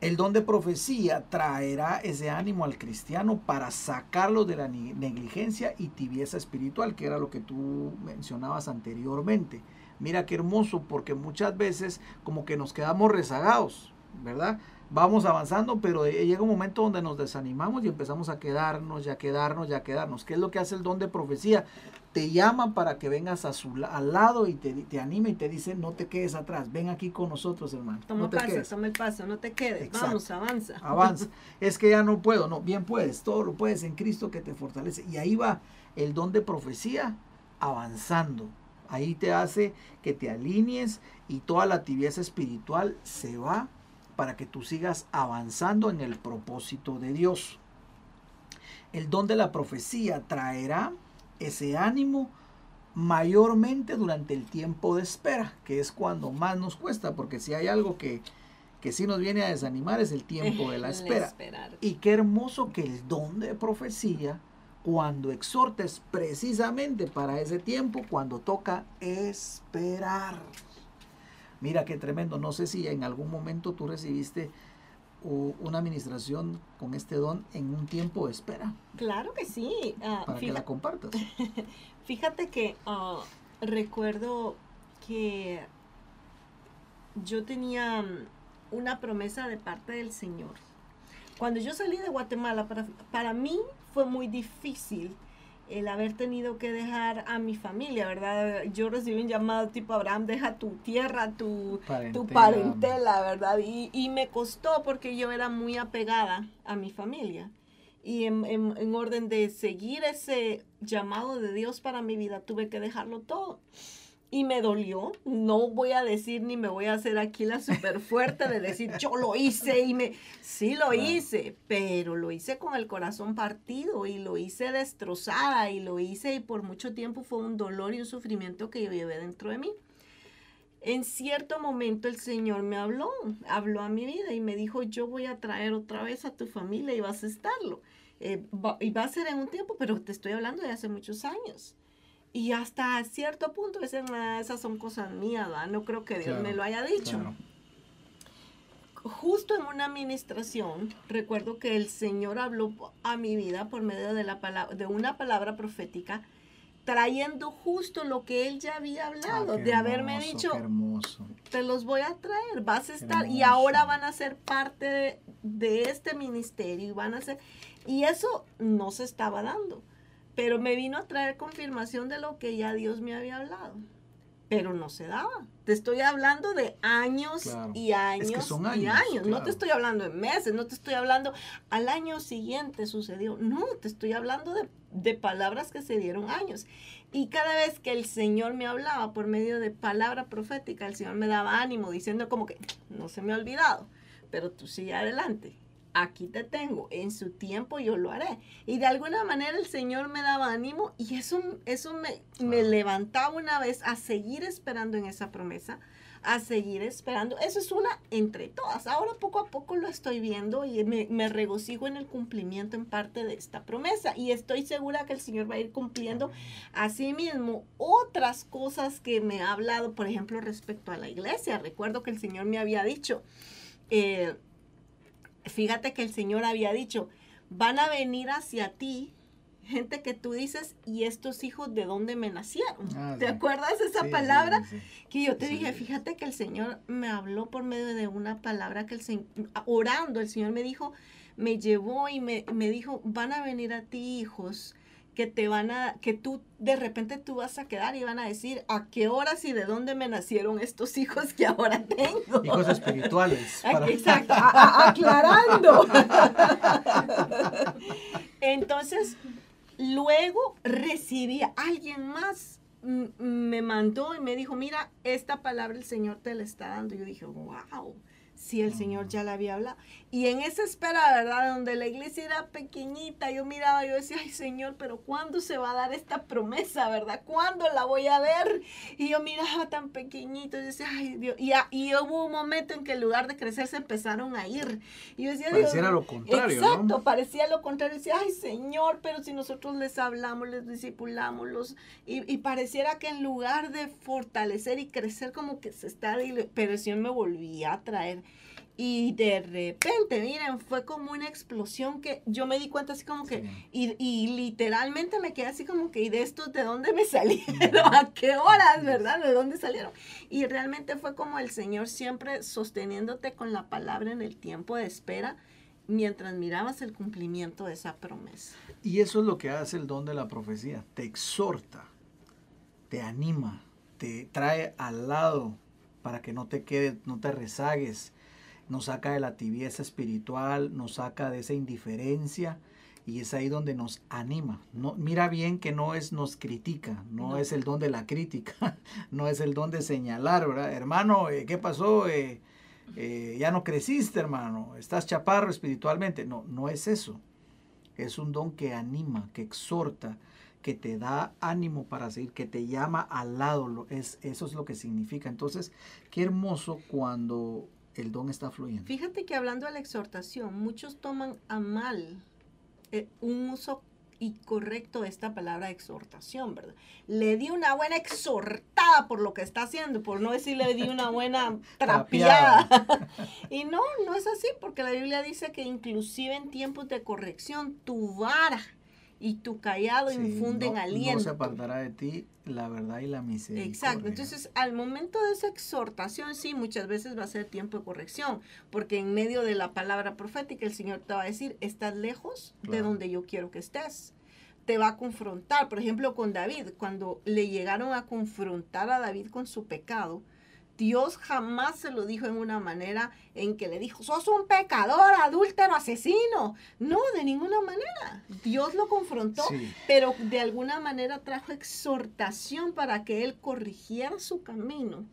El don de profecía traerá ese ánimo al cristiano para sacarlo de la negligencia y tibieza espiritual, que era lo que tú mencionabas anteriormente. Mira qué hermoso, porque muchas veces como que nos quedamos rezagados, ¿verdad? Vamos avanzando, pero llega un momento donde nos desanimamos y empezamos a quedarnos, ya quedarnos, ya quedarnos. ¿Qué es lo que hace el don de profecía? te llama para que vengas a su, al lado y te, te anima y te dice, no te quedes atrás, ven aquí con nosotros, hermano. Toma paso, toma el paso, no te quedes, vamos, avanza. Avanza. es que ya no puedo, no, bien puedes, todo lo puedes en Cristo que te fortalece. Y ahí va el don de profecía avanzando. Ahí te hace que te alinees y toda la tibieza espiritual se va para que tú sigas avanzando en el propósito de Dios. El don de la profecía traerá ese ánimo mayormente durante el tiempo de espera, que es cuando más nos cuesta, porque si hay algo que, que sí nos viene a desanimar es el tiempo de la espera. Y qué hermoso que el don de profecía, cuando exhortes precisamente para ese tiempo, cuando toca esperar. Mira qué tremendo, no sé si en algún momento tú recibiste una administración con este don en un tiempo de espera. Claro que sí. Ah, para que la compartas. Fíjate que ah, recuerdo que yo tenía mm, una promesa de parte del Señor. Cuando yo salí de Guatemala, para, para mí fue muy difícil el haber tenido que dejar a mi familia, ¿verdad? Yo recibí un llamado tipo, Abraham, deja tu tierra, tu parentela, tu parentela ¿verdad? Y, y, me costó porque yo era muy apegada a mi familia. Y en, en, en orden de seguir ese llamado de Dios para mi vida, tuve que dejarlo todo y me dolió. No voy a decir ni me voy a hacer aquí la súper fuerte de decir yo lo hice y me... Sí lo hice, pero lo hice con el corazón partido y lo hice destrozada y lo hice y por mucho tiempo fue un dolor y un sufrimiento que yo llevé dentro de mí. En cierto momento el Señor me habló, habló a mi vida y me dijo, yo voy a traer otra vez a tu familia y vas a estarlo. Eh, y va a ser en un tiempo, pero te estoy hablando de hace muchos años. Y hasta cierto punto, esas son cosas mías, no creo que Dios me lo haya dicho. Justo en una administración, recuerdo que el Señor habló a mi vida por medio de, la palabra, de una palabra profética, trayendo justo lo que Él ya había hablado, ah, de haberme dicho, te los voy a traer, vas a estar, y ahora van a ser parte de, de este ministerio, y van a ser, y eso no se estaba dando pero me vino a traer confirmación de lo que ya Dios me había hablado. Pero no se daba. Te estoy hablando de años y años, y años. No te estoy hablando de meses, no te estoy hablando al año siguiente sucedió. No, te estoy hablando de, de palabras que se dieron años. Y cada vez que el Señor me hablaba por medio de palabra profética, el Señor me daba ánimo diciendo como que no se me ha olvidado, pero tú sigue adelante aquí te tengo, en su tiempo yo lo haré. Y de alguna manera el Señor me daba ánimo y eso, eso me, me levantaba una vez a seguir esperando en esa promesa, a seguir esperando. Eso es una entre todas. Ahora poco a poco lo estoy viendo y me, me, regocijo en el cumplimiento en parte de esta promesa. Y estoy segura que el Señor va a ir cumpliendo a sí mismo otras cosas que me ha hablado, por ejemplo, respecto a la iglesia. Recuerdo que el Señor me había dicho, eh, fíjate que el Señor había dicho, van a venir hacia ti gente que tú dices, ¿y estos hijos de dónde me nacieron? Ah, ¿Te sí. acuerdas esa Sí, palabra? sí. Que yo te dije, fíjate que el Señor me habló por medio de una palabra que el Señor, orando, el Señor me dijo, me llevó y me, me dijo, van a venir a ti hijos que te van a, que tú de repente tú vas a quedar y van a decir, ¿a qué horas y de dónde me nacieron estos hijos que ahora tengo? Hijos espirituales. Ah, para- Exacto, a- a- aclarando. Entonces, luego recibí a alguien más me mandó y me dijo, mira, esta palabra el Señor te la está dando. Yo dije, wow, si el Señor ya la había hablado. Y en esa espera, ¿verdad? Donde la iglesia era pequeñita, yo miraba, yo decía, ay Señor, pero ¿cuándo se va a dar esta promesa, verdad? ¿Cuándo la voy a ver? Y yo miraba tan pequeñito, y decía, ay Dios. Y, a- y hubo un momento en que en lugar de crecer se empezaron a ir. Y yo decía, Dios Pareciera lo contrario, ¿no? Exacto, parecía lo contrario. Decía, ay Señor, pero si nosotros les hablamos, les discipulamos, los, y, y pareciera que en lugar de fortalecer y crecer como que se está, pero el Señor me volvía a traer. Y de repente, miren, fue como una explosión que yo me di cuenta así como que, Sí. y, y literalmente me quedé así como que, ¿y de estos de dónde me salieron? ¿A qué horas, verdad? ¿De dónde salieron? Y realmente fue como el Señor siempre sosteniéndote con la palabra en el tiempo de espera mientras mirabas el cumplimiento de esa promesa. Y eso es lo que hace el don de la profecía. Te exhorta, te anima, te trae al lado para que no te quedes, no te rezagues. Nos saca de la tibieza espiritual, nos saca de esa indiferencia y es ahí donde nos anima. No, mira bien que no es nos critica, no, No. es el don de la crítica, no es el don de señalar, ¿verdad? Hermano, eh, ¿qué pasó? Eh, eh, ya no creciste, hermano, estás chaparro espiritualmente. No, no es eso. Es un don que anima, que exhorta, que te da ánimo para seguir, que te llama al lado. Es, eso es lo que significa. Entonces, qué hermoso cuando el don está fluyendo. Fíjate que hablando de la exhortación, muchos toman a mal eh, un uso incorrecto de esta palabra exhortación, ¿verdad? Le di una buena exhortada por lo que está haciendo, por no decir le di una buena trapeada. y no, no es así, porque la Biblia dice que inclusive en tiempos de corrección, tu vara y tu callado Sí, infunden no- aliento. No se apartará de ti la verdad y la misericordia. Exacto, entonces al momento de esa exhortación, sí, muchas veces va a ser tiempo de corrección, porque en medio de la palabra profética el Señor te va a decir, estás lejos de donde yo quiero que estés. Te va a confrontar, por ejemplo, con David, cuando le llegaron a confrontar a David con su pecado, Dios jamás se lo dijo en una manera en que le dijo, sos un pecador, adúltero, asesino. No, de ninguna manera. Dios lo confrontó Sí. pero de alguna manera trajo exhortación para que él corrigiera su camino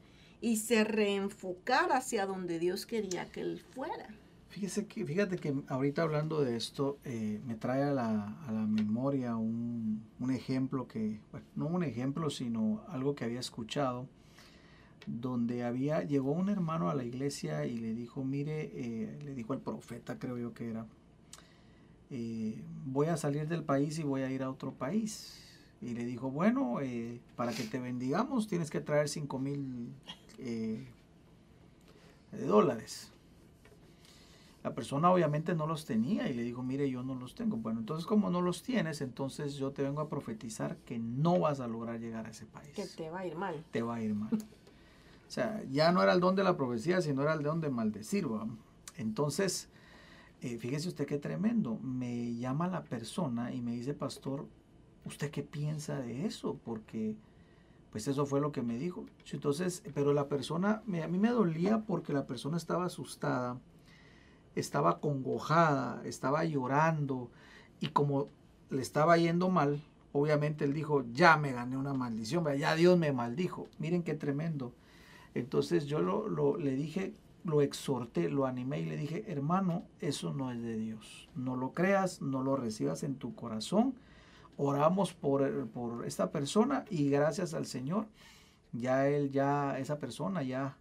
y se reenfocara hacia donde Dios quería que él fuera. Fíjese que, fíjate que ahorita hablando de esto, eh, me trae a la, a la memoria un, un ejemplo que, bueno, no un ejemplo, sino algo que había escuchado, donde había, llegó un hermano a la iglesia y le dijo, mire, eh, le dijo al profeta, creo yo que era, eh, voy a salir del país y voy a ir a otro país. Y le dijo, bueno, eh, para que te bendigamos tienes que traer cinco mil dólares. La persona obviamente no los tenía y le dijo, mire, yo no los tengo. Bueno, entonces como no los tienes, entonces yo te vengo a profetizar que no vas a lograr llegar a ese país. Que te va a ir mal. Te va a ir mal. O sea, ya no era el don de la profecía, sino era el don de maldecir. Entonces, eh, fíjese usted qué tremendo. Me llama la persona y me dice, pastor, ¿usted qué piensa de eso? Porque, pues eso fue lo que me dijo. Entonces, pero la persona, a mí me dolía porque la persona estaba asustada, estaba congojada, estaba llorando y como le estaba yendo mal, obviamente él dijo, ya me gané una maldición, ya Dios me maldijo. Miren qué tremendo. Entonces yo lo, le dije, lo exhorté, lo animé y le dije, hermano, eso no es de Dios. No lo creas, no lo recibas en tu corazón. Oramos por, por esta persona y gracias al Señor, ya él, ya esa persona ya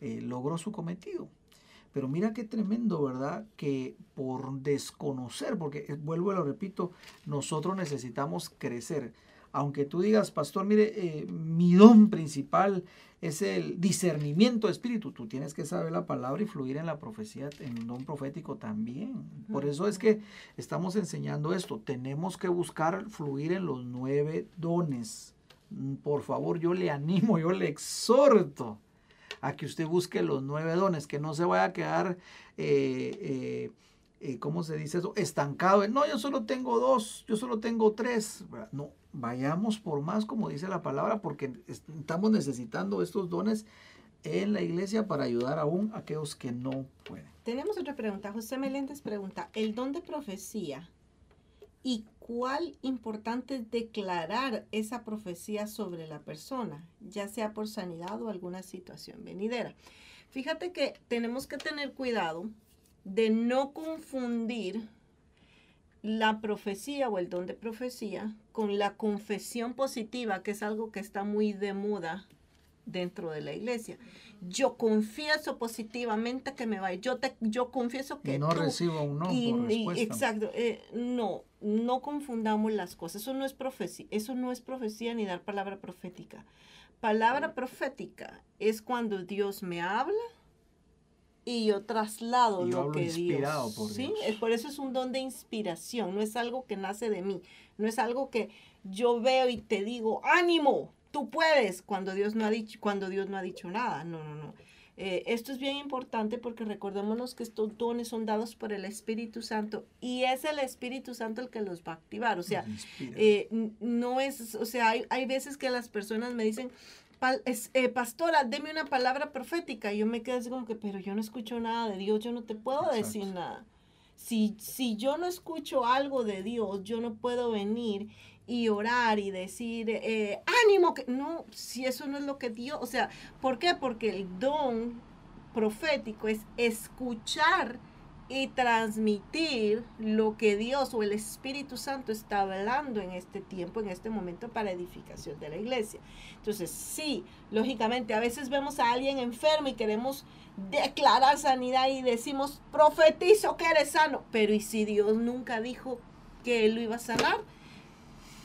eh, logró su cometido. Pero mira qué tremendo, ¿verdad? Que por desconocer, porque eh, vuelvo y lo repito, nosotros necesitamos crecer. aunque tú digas, pastor, mire, eh, mi don principal es el discernimiento de espíritu, tú tienes que saber la palabra y fluir en la profecía, en un don profético también. Por eso es que estamos enseñando esto, tenemos que buscar fluir en los nueve dones. Mm, por favor, yo le animo, yo le exhorto a que usted busque los nueve dones, que no se vaya a quedar... Eh, eh, eh, ¿cómo se dice eso? Estancado. No, yo solo tengo dos, yo solo tengo tres. No, vayamos por más, como dice la palabra, porque estamos necesitando estos dones en la iglesia para ayudar aún a aquellos que no pueden. Tenemos otra pregunta. José Meléndez pregunta, ¿el don de profecía y cuál importante declarar esa profecía sobre la persona, ya sea por sanidad o alguna situación venidera? Fíjate que tenemos que tener cuidado de no confundir la profecía o el don de profecía con la confesión positiva, que es algo que está muy de moda dentro de la iglesia. Yo confieso positivamente que me va. Yo te, yo confieso que y no recibo un no por exacto. Eh, no, no confundamos las cosas. Eso no es profecía. Eso no es profecía ni dar palabra profética. Palabra profética es cuando Dios me habla y yo traslado lo que Dios. Por ¿sí? Por eso es un don de inspiración, no es algo que nace de mí, no es algo que yo veo y te digo, ánimo, tú puedes, cuando Dios no ha dicho, cuando Dios no ha dicho nada. No, no, no. Eh, esto es bien importante porque recordémonos que estos dones son dados por el Espíritu Santo y es el Espíritu Santo el que los va a activar. O sea, eh, no es, o sea, hay, hay veces que las personas me dicen, eh, pastora, deme una palabra profética. Y yo me quedo así como que, pero yo no escucho nada de Dios, yo no te puedo decir nada. Si, si yo no escucho algo de Dios, yo no puedo venir y orar y decir, eh, ánimo, que no, si eso no es lo que Dios, o sea, ¿por qué? Porque el don profético es escuchar y transmitir lo que Dios o el Espíritu Santo está hablando en este tiempo, en este momento para edificación de la iglesia. Entonces, sí, lógicamente, a veces vemos a alguien enfermo y queremos declarar sanidad y decimos, profetizo que eres sano, pero ¿y si Dios nunca dijo que él lo iba a sanar?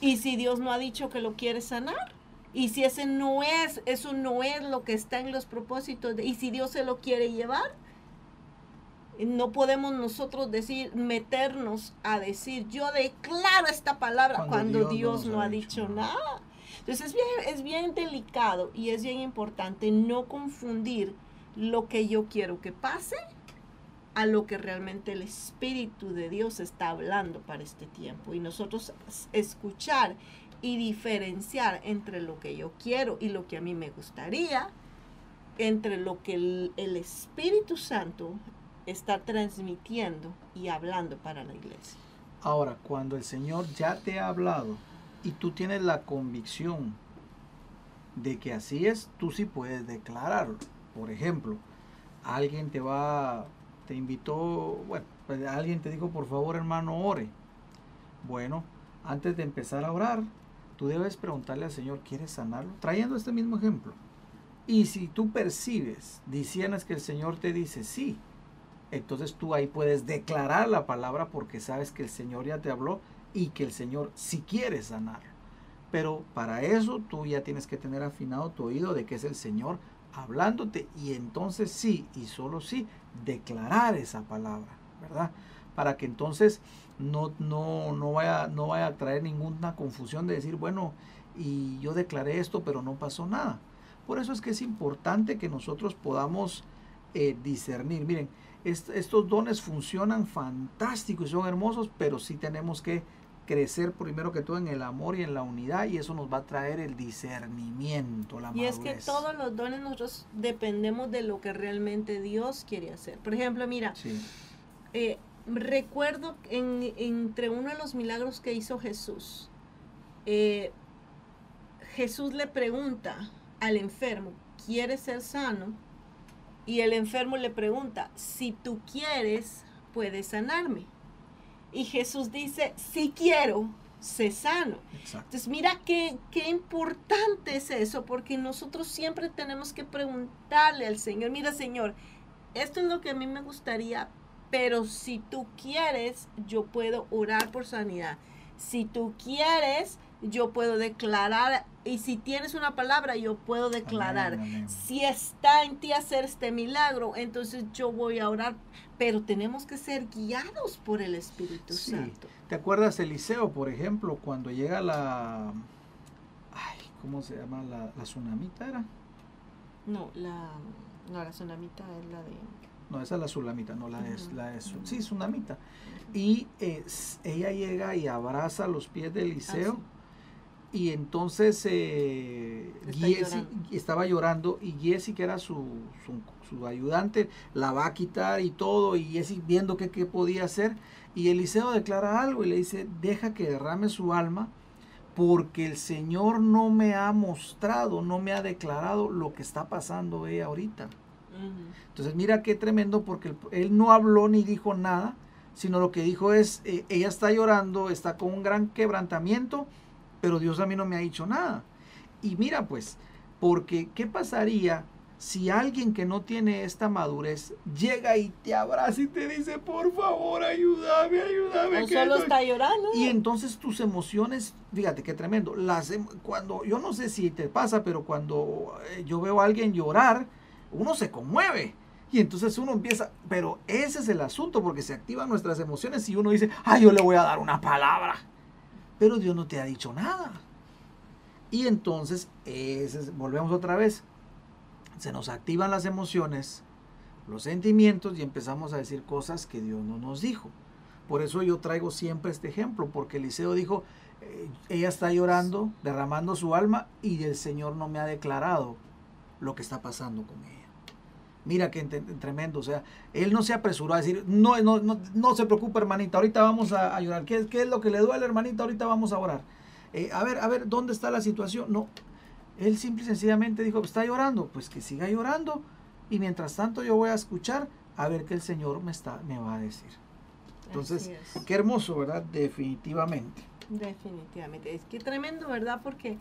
¿Y si Dios no ha dicho que lo quiere sanar? Y si ese no es, eso no es lo que está en los propósitos, y si Dios se lo quiere llevar, no podemos nosotros decir, meternos a decir, yo declaro esta palabra cuando, Dios, no, ha dicho nada. Entonces es bien, es bien delicado y es bien importante no confundir lo que yo quiero que pase a lo que realmente el Espíritu de Dios está hablando para este tiempo. Y nosotros escuchar y diferenciar entre lo que yo quiero y lo que a mí me gustaría, entre lo que el, el Espíritu Santo está transmitiendo y hablando para la iglesia. Ahora, cuando el Señor ya te ha hablado y tú tienes la convicción de que así es, tú sí puedes declararlo. Por ejemplo, alguien te va, te invitó, bueno, pues alguien te dijo, por favor hermano, ore. Bueno, antes de empezar a orar, tú debes preguntarle al Señor, ¿quieres sanarlo? Trayendo este mismo ejemplo. Y si tú percibes, diciendo que el Señor te dice, sí, entonces tú ahí puedes declarar la palabra porque sabes que el Señor ya te habló y que el Señor sí quiere sanar. Pero para eso tú ya tienes que tener afinado tu oído de que es el Señor hablándote y entonces sí y solo sí declarar esa palabra, ¿verdad? Para que entonces no, no, no, vaya, no vaya a traer ninguna confusión de decir, bueno, y yo declaré esto, pero no pasó nada. Por eso es que es importante que nosotros podamos eh, discernir. Miren, estos dones funcionan fantásticos y son hermosos, pero sí tenemos que crecer primero que todo en el amor y en la unidad y eso nos va a traer el discernimiento, la Y es que todos los dones nosotros dependemos de lo que realmente Dios quiere hacer. Por ejemplo, mira, eh, recuerdo en, entre uno de los milagros que hizo Jesús, eh, Jesús le pregunta al enfermo, ¿quieres ser sano? Y el enfermo le pregunta, si tú quieres, puedes sanarme. Y Jesús dice, si quiero, sé sano. Entonces mira qué, qué importante es eso, porque nosotros siempre tenemos que preguntarle al Señor, mira Señor, esto es lo que a mí me gustaría, pero si tú quieres, yo puedo orar por sanidad. Si tú quieres, yo puedo declarar, y si tienes una palabra, yo puedo declarar. Amén, amén. Si está en ti hacer este milagro, entonces yo voy a orar, pero tenemos que ser guiados por el Espíritu Sí. Santo. ¿Te acuerdas Eliseo, por ejemplo, cuando llega la... Ay, ¿cómo se llama? La, la tsunamita era. No, la, no, la tsunamita es la de... No, esa es la Sulamita, no la es, la es, sí, Tsunamita. Y eh, ella llega y abraza los pies de Eliseo. Ah, Y entonces eh, Está Giesi llorando. estaba llorando y Giesi, que era su, su, su ayudante, la va a quitar y todo. Y Giesi viendo qué podía hacer. Y Eliseo declara algo y le dice, deja que derrame su alma porque el Señor no me ha mostrado, no me ha declarado lo que está pasando ella ahorita. Ujú. Entonces mira qué tremendo porque él, él no habló ni dijo nada, sino lo que dijo es, eh, ella está llorando, está con un gran quebrantamiento, pero Dios a mí no me ha dicho nada. Y mira pues, porque ¿qué pasaría si alguien que no tiene esta madurez llega y te abraza y te dice, por favor, ayúdame, ayúdame? O solo estoy-". está llorando. Y entonces tus emociones, fíjate qué tremendo. Las, em- cuando, yo no sé si te pasa, pero cuando eh, yo veo a alguien llorar, uno se conmueve. Y entonces uno empieza, pero ese es el asunto, porque se activan nuestras emociones y uno dice, ay, yo le voy a dar una palabra. Pero Dios no te ha dicho nada. Y entonces, volvemos otra vez, se nos activan las emociones, los sentimientos y empezamos a decir cosas que Dios no nos dijo. Por eso yo traigo siempre este ejemplo, porque Eliseo dijo, eh, ella está llorando, derramando su alma y el Señor no me ha declarado lo que está pasando con ella. Mira qué ente- tremendo, o sea, él no se apresuró a decir, no, no, no, no se preocupe hermanita, ahorita vamos a, a llorar. ¿Qué, ¿Qué es lo que le duele hermanita? Ahorita vamos a orar. Eh, a ver, a ver, ¿dónde está la situación? No, él simple y sencillamente dijo, está llorando, pues que siga llorando y mientras tanto yo voy a escuchar a ver qué el Señor me, está, me va a decir. Entonces, qué hermoso, ¿verdad? Definitivamente. Definitivamente. Es que tremendo, ¿verdad? Porque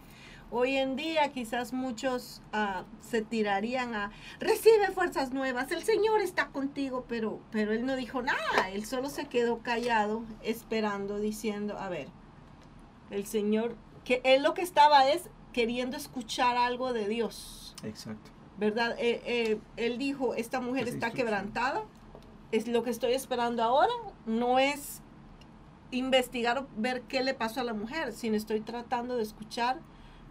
hoy en día quizás muchos ah, se tirarían a recibe fuerzas nuevas, el Señor está contigo, pero, pero él no dijo nada, él solo se quedó callado, esperando, diciendo, a ver, el Señor, que él lo que estaba es queriendo escuchar algo de Dios. Exacto. ¿verdad? Eh, eh, él dijo, esta mujer está instrucción. quebrantada, es lo que estoy esperando ahora, no es investigar o ver qué le pasó a la mujer, sino estoy tratando de escuchar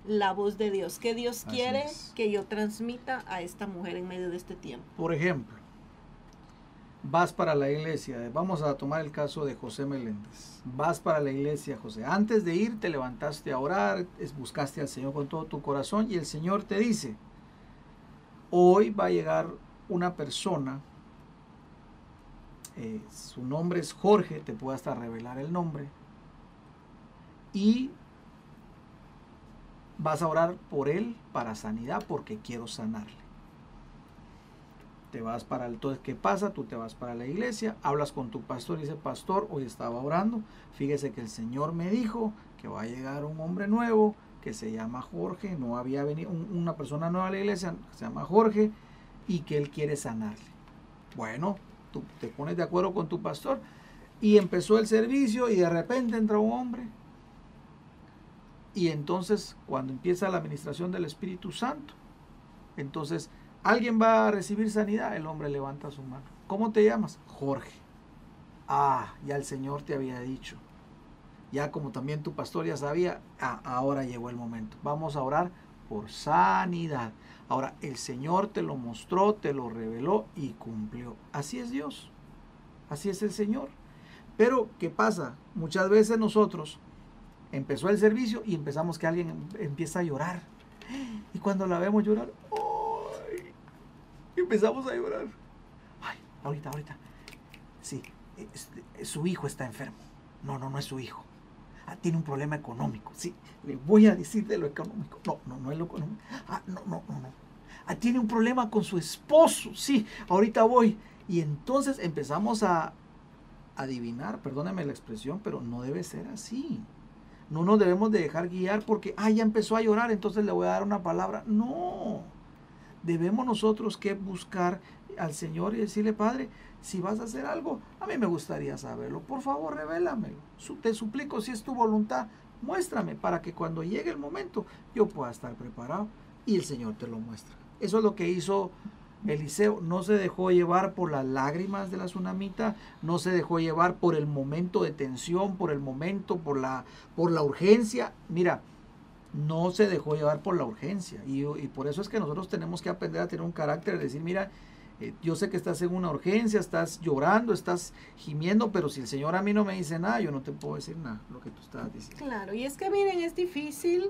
la voz de Dios, que Dios Así quiere es. que yo transmita a esta mujer en medio de este tiempo. Por ejemplo, vas para la iglesia, vamos a tomar el caso de José Meléndez. Vas para la iglesia, José. Antes de ir, te levantaste a orar, buscaste al Señor con todo tu corazón y el Señor te dice, hoy va a llegar una persona, eh, su nombre es Jorge, te puedo hasta revelar el nombre, y vas a orar por él para sanidad porque quiero sanarle. Te vas para el entonces qué pasa tú te vas para la iglesia hablas con tu pastor y dice pastor hoy estaba orando. Fíjese que el señor me dijo que va a llegar un hombre nuevo que se llama Jorge. No había venido un- una persona nueva a la iglesia se llama Jorge y que él quiere sanarle. Bueno tú te pones de acuerdo con tu pastor y empezó el servicio y de repente entra un hombre y entonces cuando empieza la administración del Espíritu Santo entonces ¿Alguien va a recibir sanidad? El hombre levanta su mano. ¿Cómo te llamas? Jorge. Ah, ya el Señor te había dicho. Ya como también tu pastor ya sabía, ah, ahora llegó el momento. Vamos a orar por sanidad. Ahora, el Señor te lo mostró, te lo reveló y cumplió. Así es Dios. Así es el Señor. Pero, ¿qué pasa? Muchas veces nosotros empezó el servicio y empezamos que alguien em- empieza a llorar. Y cuando la vemos llorar, empezamos a llorar. Ay, ahorita, ahorita. Sí, es- es- su hijo está enfermo. No, no, no es su hijo. Ah, tiene un problema económico. Sí, le voy a decir de lo económico. No, no, no es lo económico. Ah, no, no, no, no. Ah, tiene un problema con su esposo. Sí, ahorita voy. Y entonces empezamos a adivinar, perdóname la expresión, pero no debe ser así. No nos debemos de dejar guiar porque, ah, ya empezó a llorar, entonces le voy a dar una palabra. No debemos nosotros que buscar al Señor y decirle, Padre, si vas a hacer algo, a mí me gustaría saberlo. Por favor, revélamelo. Te suplico, si es tu voluntad, muéstrame para que cuando llegue el momento yo pueda estar preparado y el Señor te lo muestra. Eso es lo que hizo Eliseo. No se dejó llevar por las lágrimas de la tsunamita, no se dejó llevar por el momento de tensión, por el momento, por la, por la urgencia. Mira, no se dejó llevar por la urgencia. Y, y por eso es que nosotros tenemos que aprender a tener un carácter de decir, mira, eh, yo sé que estás en una urgencia, estás llorando, estás gimiendo, pero si el Señor a mí no me dice nada, yo no te puedo decir nada, lo que tú estás diciendo. Claro, y es que miren, es difícil,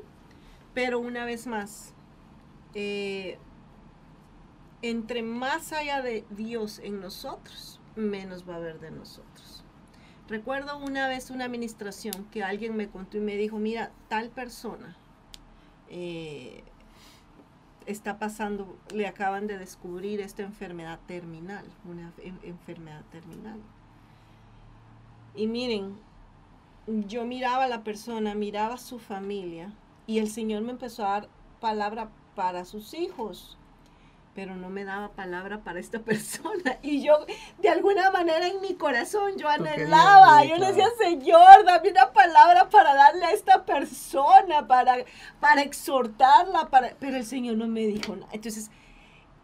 pero una vez más, eh, entre más haya de Dios en nosotros, menos va a haber de nosotros. Recuerdo una vez una administración que alguien me contó y me dijo, mira, tal persona, eh, está pasando, le acaban de descubrir esta enfermedad terminal, una enfermedad terminal. Y miren, yo miraba a la persona, miraba a su familia y el Señor me empezó a dar palabra para sus hijos pero no me daba palabra para esta persona. Y yo, de alguna manera en mi corazón, yo anhelaba, yo le decía, Señor, dame una palabra para darle a esta persona, para, para exhortarla, para... pero el Señor no me dijo nada. Entonces,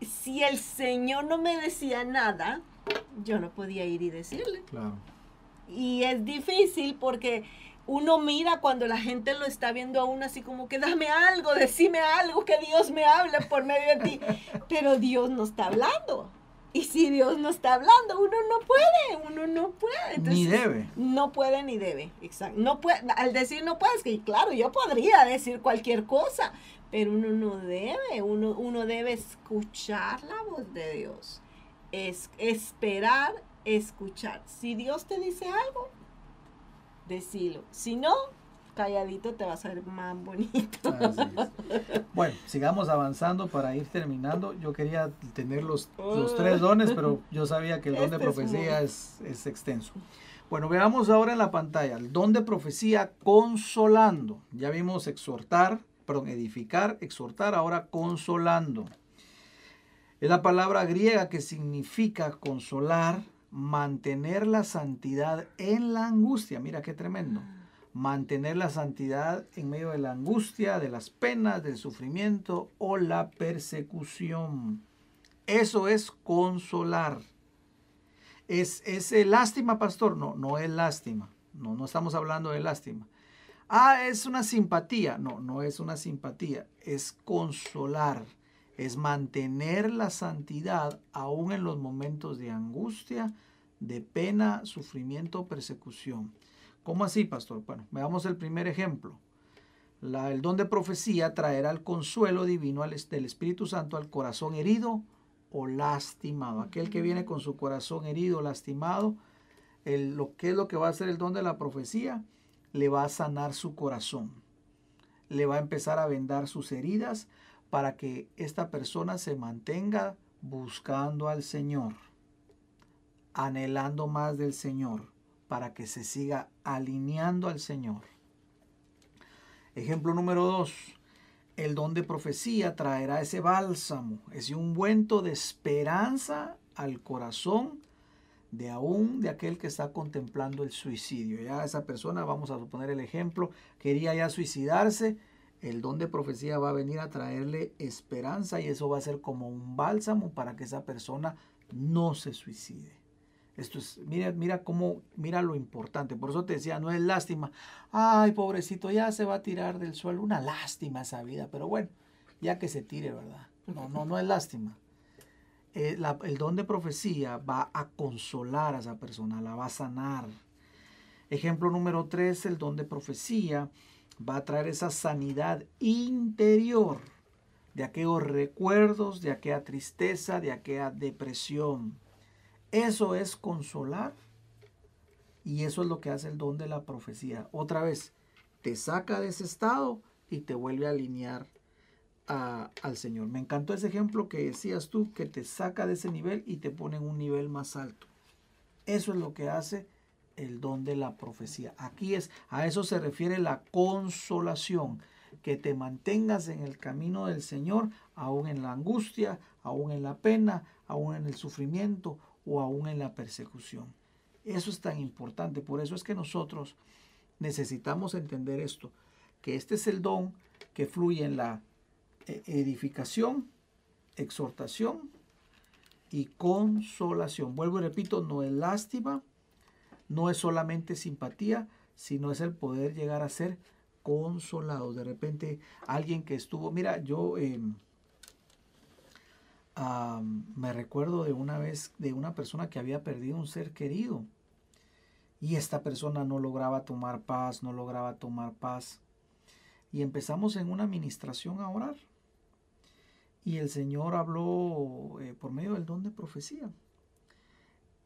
si el Señor no me decía nada, yo no podía ir y decirle. Claro. Y es difícil porque uno mira cuando la gente lo está viendo a uno así como que dame algo, decime algo, que Dios me hable por medio de ti. Pero Dios no está hablando. Y si Dios no está hablando, uno no puede, uno no puede. ni debe. No puede ni debe, exacto. No puede, al decir no puedes, que claro, yo podría decir cualquier cosa, pero uno no debe, uno, uno debe escuchar la voz de Dios. Es esperar, escuchar. Si Dios te dice algo, decilo. Si no, calladito te vas a ver más bonito. Bueno, sigamos avanzando para ir terminando. Yo quería tener los, los tres dones, pero yo sabía que el don de este profecía es, es, extenso. Bueno, veamos ahora en la pantalla el don de profecía consolando. Ya vimos exhortar, perdón, edificar, exhortar, ahora consolando. Es la palabra griega que significa consolar, mantener la santidad en la angustia. Mira qué tremendo. Mantener la santidad en medio de la angustia, de las penas, del sufrimiento o la persecución. Eso es consolar. ¿Es, es lástima, pastor? No, no es lástima. No, no estamos hablando de lástima. Ah, es una simpatía. No, no es una simpatía. Es consolar es mantener la santidad aún en los momentos de angustia, de pena, sufrimiento, persecución. ¿Cómo así, pastor? Bueno, veamos el primer ejemplo. el don de profecía traerá el consuelo divino del Espíritu Santo al corazón herido o lastimado. Aquel que viene con su corazón herido, lastimado, lo que es lo que va a hacer el don de la profecía, le va a sanar su corazón. Le va a empezar a vendar sus heridas, para que esta persona se mantenga buscando al Señor, anhelando más del Señor, para que se siga alineando al Señor. Ejemplo número dos, el don de profecía traerá ese bálsamo, ese ungüento de esperanza al corazón de aún de aquel que está contemplando el suicidio. Ya esa persona, vamos a suponer el ejemplo, quería ya suicidarse, el don de profecía va a venir a traerle esperanza y eso va a ser como un bálsamo para que esa persona no se suicide. Esto es, mira, mira cómo, mira lo importante. Por eso te decía, no es lástima. Ay, pobrecito, ya se va a tirar del suelo. Una lástima esa vida, pero bueno, ya que se tire, ¿verdad? No, no, no es lástima. Eh, el don de profecía va a consolar a esa persona, la va a sanar. Ejemplo número tres, el don de profecía va a traer esa sanidad interior de aquellos recuerdos, de aquella tristeza, de aquella depresión. Eso es consolar y eso es lo que hace el don de la profecía. Otra vez, te saca de ese estado y te vuelve a alinear al Señor. Me encantó ese ejemplo que decías tú, que te saca de ese nivel y te pone en un nivel más alto. Eso es lo que hace el don de la profecía. Aquí es, a eso se refiere la consolación, que te mantengas en el camino del Señor, aún en la angustia, aún en la pena, aún en el sufrimiento o aún en la persecución. Eso es tan importante, por eso es que nosotros necesitamos entender esto, que este es el don que fluye en la eh, edificación, exhortación y consolación. Vuelvo y repito, no es lástima, no es solamente simpatía, sino es el poder llegar a ser consolado. De repente alguien que estuvo, mira, yo em, me recuerdo de una vez de una persona que había perdido un ser querido y esta persona no lograba tomar paz, no lograba tomar paz. Y empezamos en una administración a orar. Y el Señor habló eh, por medio del don de profecía.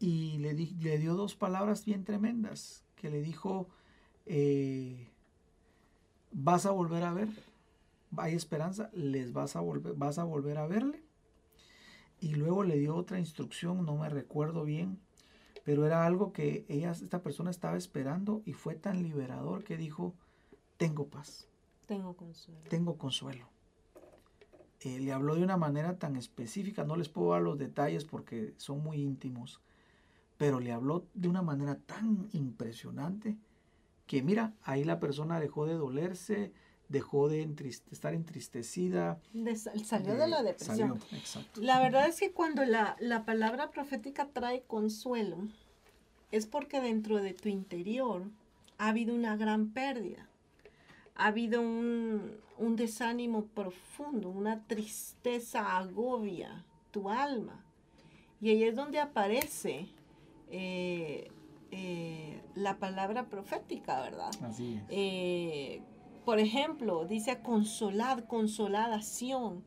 Y le, le, dio dos palabras bien tremendas, que le dijo, eh, vas a volver a ver, hay esperanza, les vas a volver, vas a volver a verle. Y luego le dio otra instrucción, no me recuerdo bien, pero era algo que ella, esta persona estaba esperando y fue tan liberador que dijo, tengo paz. Tengo consuelo. Tengo consuelo. Eh, le habló de una manera tan específica, no les puedo dar los detalles porque son muy íntimos, pero le habló de una manera tan impresionante que mira, ahí la persona dejó de dolerse, dejó de estar entristecida. salió de, la depresión. la verdad es que cuando la, la, palabra profética trae consuelo, es porque dentro de tu interior ha habido una gran pérdida. Ha habido un, un desánimo profundo, una tristeza agobia tu alma. Y ahí es donde aparece eh, eh, la palabra profética, ¿verdad? Así es. Eh, por ejemplo, dice consolar, consolación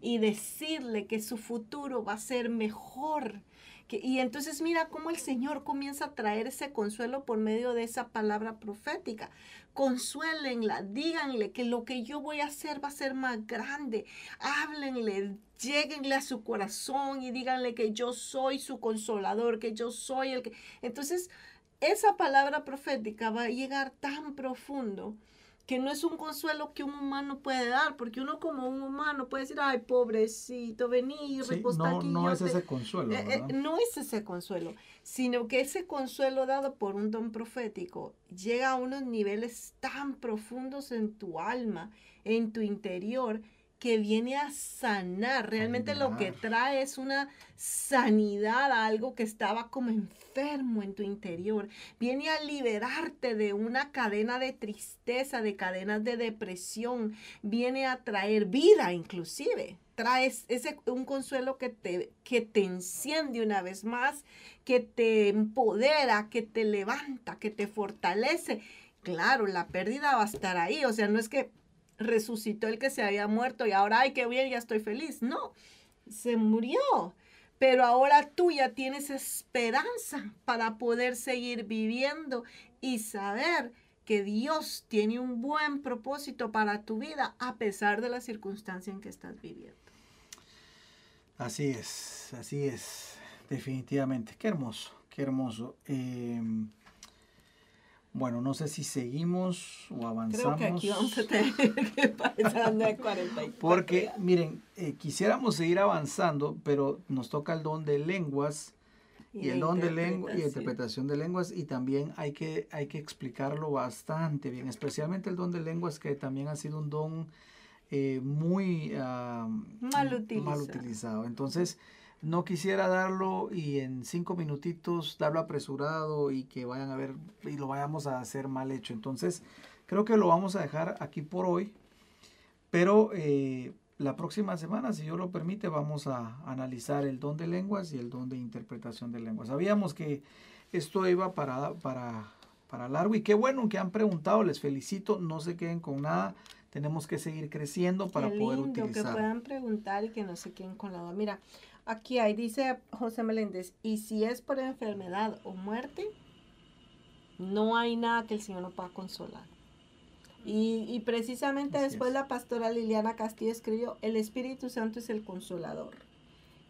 y decirle que su futuro va a ser mejor. Y entonces mira cómo el Señor comienza a traer ese consuelo por medio de esa palabra profética. Consuélenla, díganle que lo que yo voy a hacer va a ser más grande. Háblenle, lleguenle a su corazón y díganle que yo soy su consolador, que yo soy el que... Entonces, esa palabra profética va a llegar tan profundo que no es un consuelo que un humano puede dar, porque uno como un humano puede decir, ay, pobrecito, vení, sí, no, No es ese consuelo. Eh, eh, no es ese consuelo, sino que ese consuelo dado por un don profético llega a unos niveles tan profundos en tu alma, en tu interior, que viene a sanar. Realmente lo que trae es una sanidad a algo que estaba como enfermo en tu interior. Viene a liberarte de una cadena de tristeza, de cadenas de depresión. Viene a traer vida inclusive. Traes ese, un consuelo que te, que te enciende una vez más, que te empodera, que te levanta, que te fortalece. Claro, la pérdida va a estar ahí. O sea, no es que resucitó el que se había muerto y ahora, ay, qué bien, ya estoy feliz. No, se murió. Pero ahora tú ya tienes esperanza para poder seguir viviendo y saber que Dios tiene un buen propósito para tu vida a pesar de la circunstancia en que estás viviendo. Así es, así es, definitivamente. Qué hermoso, qué hermoso. Em, bueno, no sé si seguimos o avanzamos. Creo que aquí vamos a tener que pasar de 44. Porque, miren, eh, quisiéramos seguir avanzando, pero nos toca el don de lenguas y, el don de lengua y interpretación de lenguas y también hay que, hay que explicarlo bastante bien, especialmente el don de lenguas que también ha sido un don eh, muy mal, utilizado. mal utilizado. Entonces, no quisiera darlo y en cinco minutitos darlo apresurado y que vayan a ver y lo vayamos a hacer mal hecho. Entonces, creo que lo vamos a dejar aquí por hoy. Pero eh, la próxima semana, si Dios lo permite, vamos a analizar el don de lenguas y el don de interpretación de lenguas. Sabíamos que esto iba para, para, para largo y qué bueno que han preguntado, les felicito, no se queden con nada. Tenemos que seguir creciendo para poder utilizar. que puedan preguntar y que no se queden con nada. Mira, Aquí hay, dice José Meléndez, y si es por enfermedad o muerte, no hay nada que el Señor no pueda consolar. Y, precisamente después la pastora Liliana Castillo escribió, el Espíritu Santo es el consolador,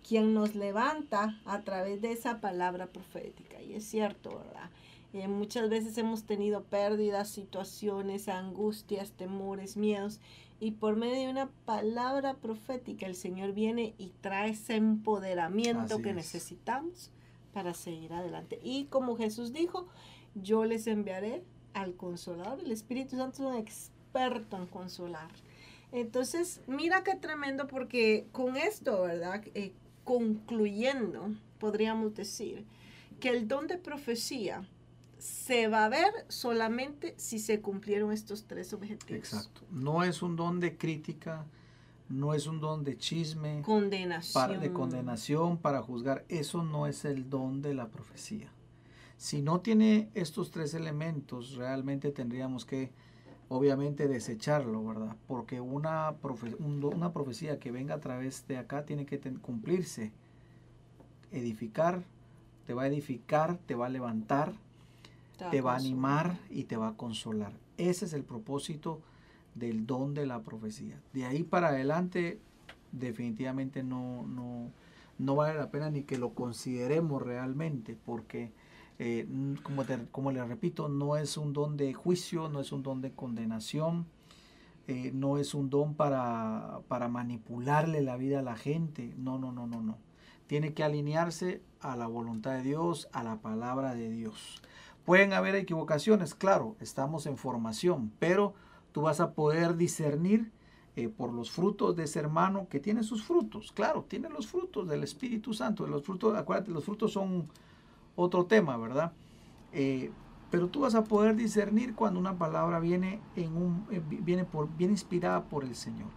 quien nos levanta a través de esa palabra profética. Y es cierto, ¿verdad? Eh, muchas veces hemos tenido pérdidas, situaciones, angustias, temores, miedos, y por medio de una palabra profética el Señor viene y trae ese empoderamiento que necesitamos para seguir adelante. Y como Jesús dijo, yo les enviaré al consolador. El Espíritu Santo es un experto en consolar. Entonces, mira qué tremendo porque con esto, ¿verdad? Eh, concluyendo, podríamos decir que el don de profecía se va a ver solamente si se cumplieron estos tres objetivos. Exacto. No es un don de crítica, no es un don de chisme, condenación. Para, de condenación para juzgar. Eso no es el don de la profecía. Si no tiene estos tres elementos, realmente tendríamos que, obviamente, desecharlo, ¿verdad? Porque una, una profecía que venga a través de acá tiene que cumplirse, edificar, te va a edificar, te va a levantar, te va a animar y te va a consolar. Ese es el propósito del don de la profecía. De ahí para adelante, definitivamente no, no, no vale la pena ni que lo consideremos realmente, porque, eh, como, como le repito, no es un don de juicio, no es un don de condenación, eh, no es un don para, para manipularle la vida a la gente, no, no, no, no, no. Tiene que alinearse a la voluntad de Dios, a la palabra de Dios. Pueden haber equivocaciones, claro, estamos en formación, pero tú vas a poder discernir eh, por los frutos de ese hermano que tiene sus frutos. Claro, tiene los frutos del Espíritu Santo. Los frutos, acuérdate, los frutos son otro tema, ¿verdad? Eh, pero tú vas a poder discernir cuando una palabra viene, en un, eh, viene, por, viene inspirada por el Señor.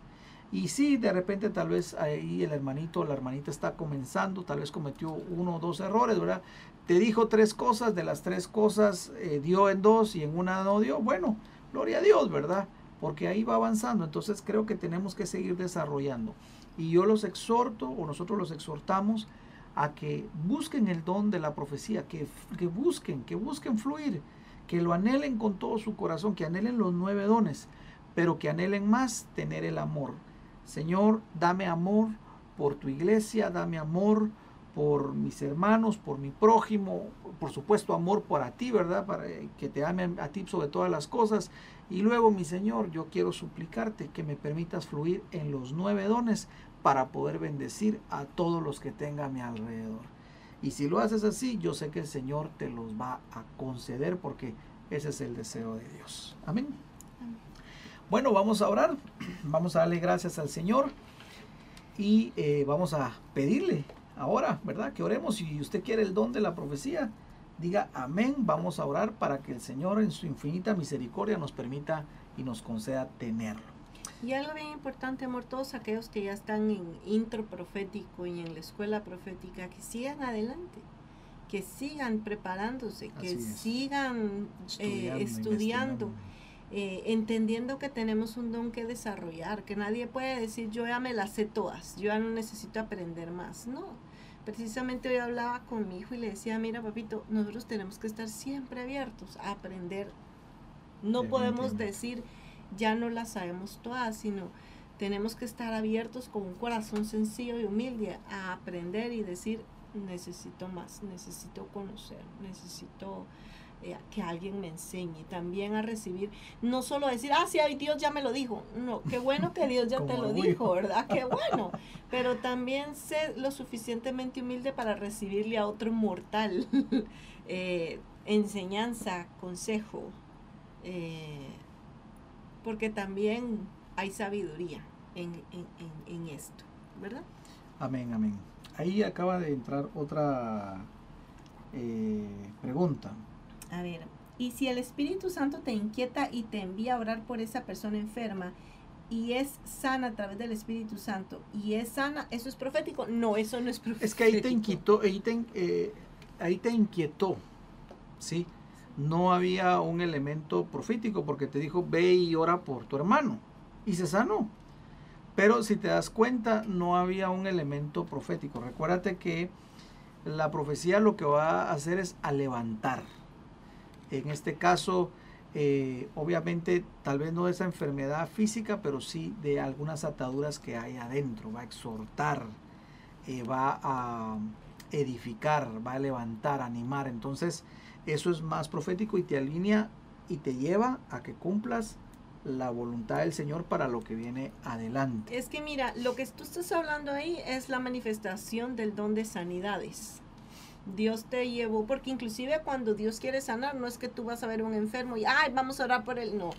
Y sí, de repente tal vez ahí el hermanito o la hermanita está comenzando, tal vez cometió uno o dos errores, ¿verdad? Te dijo tres cosas, de las tres cosas eh, dio en dos y en una no dio. Bueno, gloria a Dios, ¿verdad? Porque ahí va avanzando. Entonces creo que tenemos que seguir desarrollando. Y yo los exhorto, o nosotros los exhortamos, a que busquen el don de la profecía, que, que busquen, que busquen fluir, que lo anhelen con todo su corazón, que anhelen los nueve dones, pero que anhelen más tener el amor Señor, dame amor por tu iglesia, dame amor por mis hermanos, por mi prójimo, por supuesto amor por ti, ¿verdad? Para que te ame a ti sobre todas las cosas. Y luego, mi Señor, yo quiero suplicarte que me permitas fluir en los nueve dones para poder bendecir a todos los que tenga a mi alrededor. Y si lo haces así, yo sé que el Señor te los va a conceder porque ese es el deseo de Dios. Amén. Bueno, vamos a orar, vamos a darle gracias al Señor y eh, vamos a pedirle ahora, ¿verdad? Que oremos. Si usted quiere el don de la profecía, diga amén. Vamos a orar para que el Señor en su infinita misericordia nos permita y nos conceda tenerlo. Y algo bien importante, amor, todos aquellos que ya están en intro profético y en la escuela profética, que sigan adelante, que sigan preparándose, que sigan eh, estudiando eh, entendiendo que tenemos un don que desarrollar, que nadie puede decir yo ya me las sé todas, yo ya no necesito aprender más, no. Precisamente hoy hablaba con mi hijo y le decía, mira papito, nosotros tenemos que estar siempre abiertos a aprender. No podemos decir ya no las sabemos todas, sino tenemos que estar abiertos con un corazón sencillo y humilde a aprender y decir, necesito más, necesito conocer, necesito eh, que alguien me enseñe, también a recibir, no solo decir, ah, sí, Dios ya me lo dijo, no, qué bueno que Dios ya te lo dijo, ¿verdad? Qué bueno, pero también ser lo suficientemente humilde para recibirle a otro mortal eh, enseñanza, consejo, eh, porque también hay sabiduría en, en esto, ¿verdad? Amén, amén. Ahí acaba de entrar otra pregunta. A ver, y si el Espíritu Santo te inquieta y te envía a orar por esa persona enferma y es sana a través del Espíritu Santo y es sana, ¿eso es profético? No, eso no es profético. Es que ahí te inquietó, ahí te, eh, ahí te inquietó, ¿sí? No había un elemento profético porque te dijo, ve y ora por tu hermano y se sanó. Pero si te das cuenta, no había un elemento profético. Recuérdate que la profecía lo que va a hacer es a levantar en este caso, eh, obviamente, tal vez no de esa enfermedad física, pero sí de algunas ataduras que hay adentro. Va a exhortar, eh, va a edificar, va a levantar, animar. Entonces, eso es más profético y te alinea y te lleva a que cumplas la voluntad del Señor para lo que viene adelante. Es que mira, lo que tú estás hablando ahí es la manifestación del don de sanidades. Dios te llevó, porque inclusive cuando Dios quiere sanar, no es que tú vas a ver un enfermo y, ay, vamos a orar por él, no,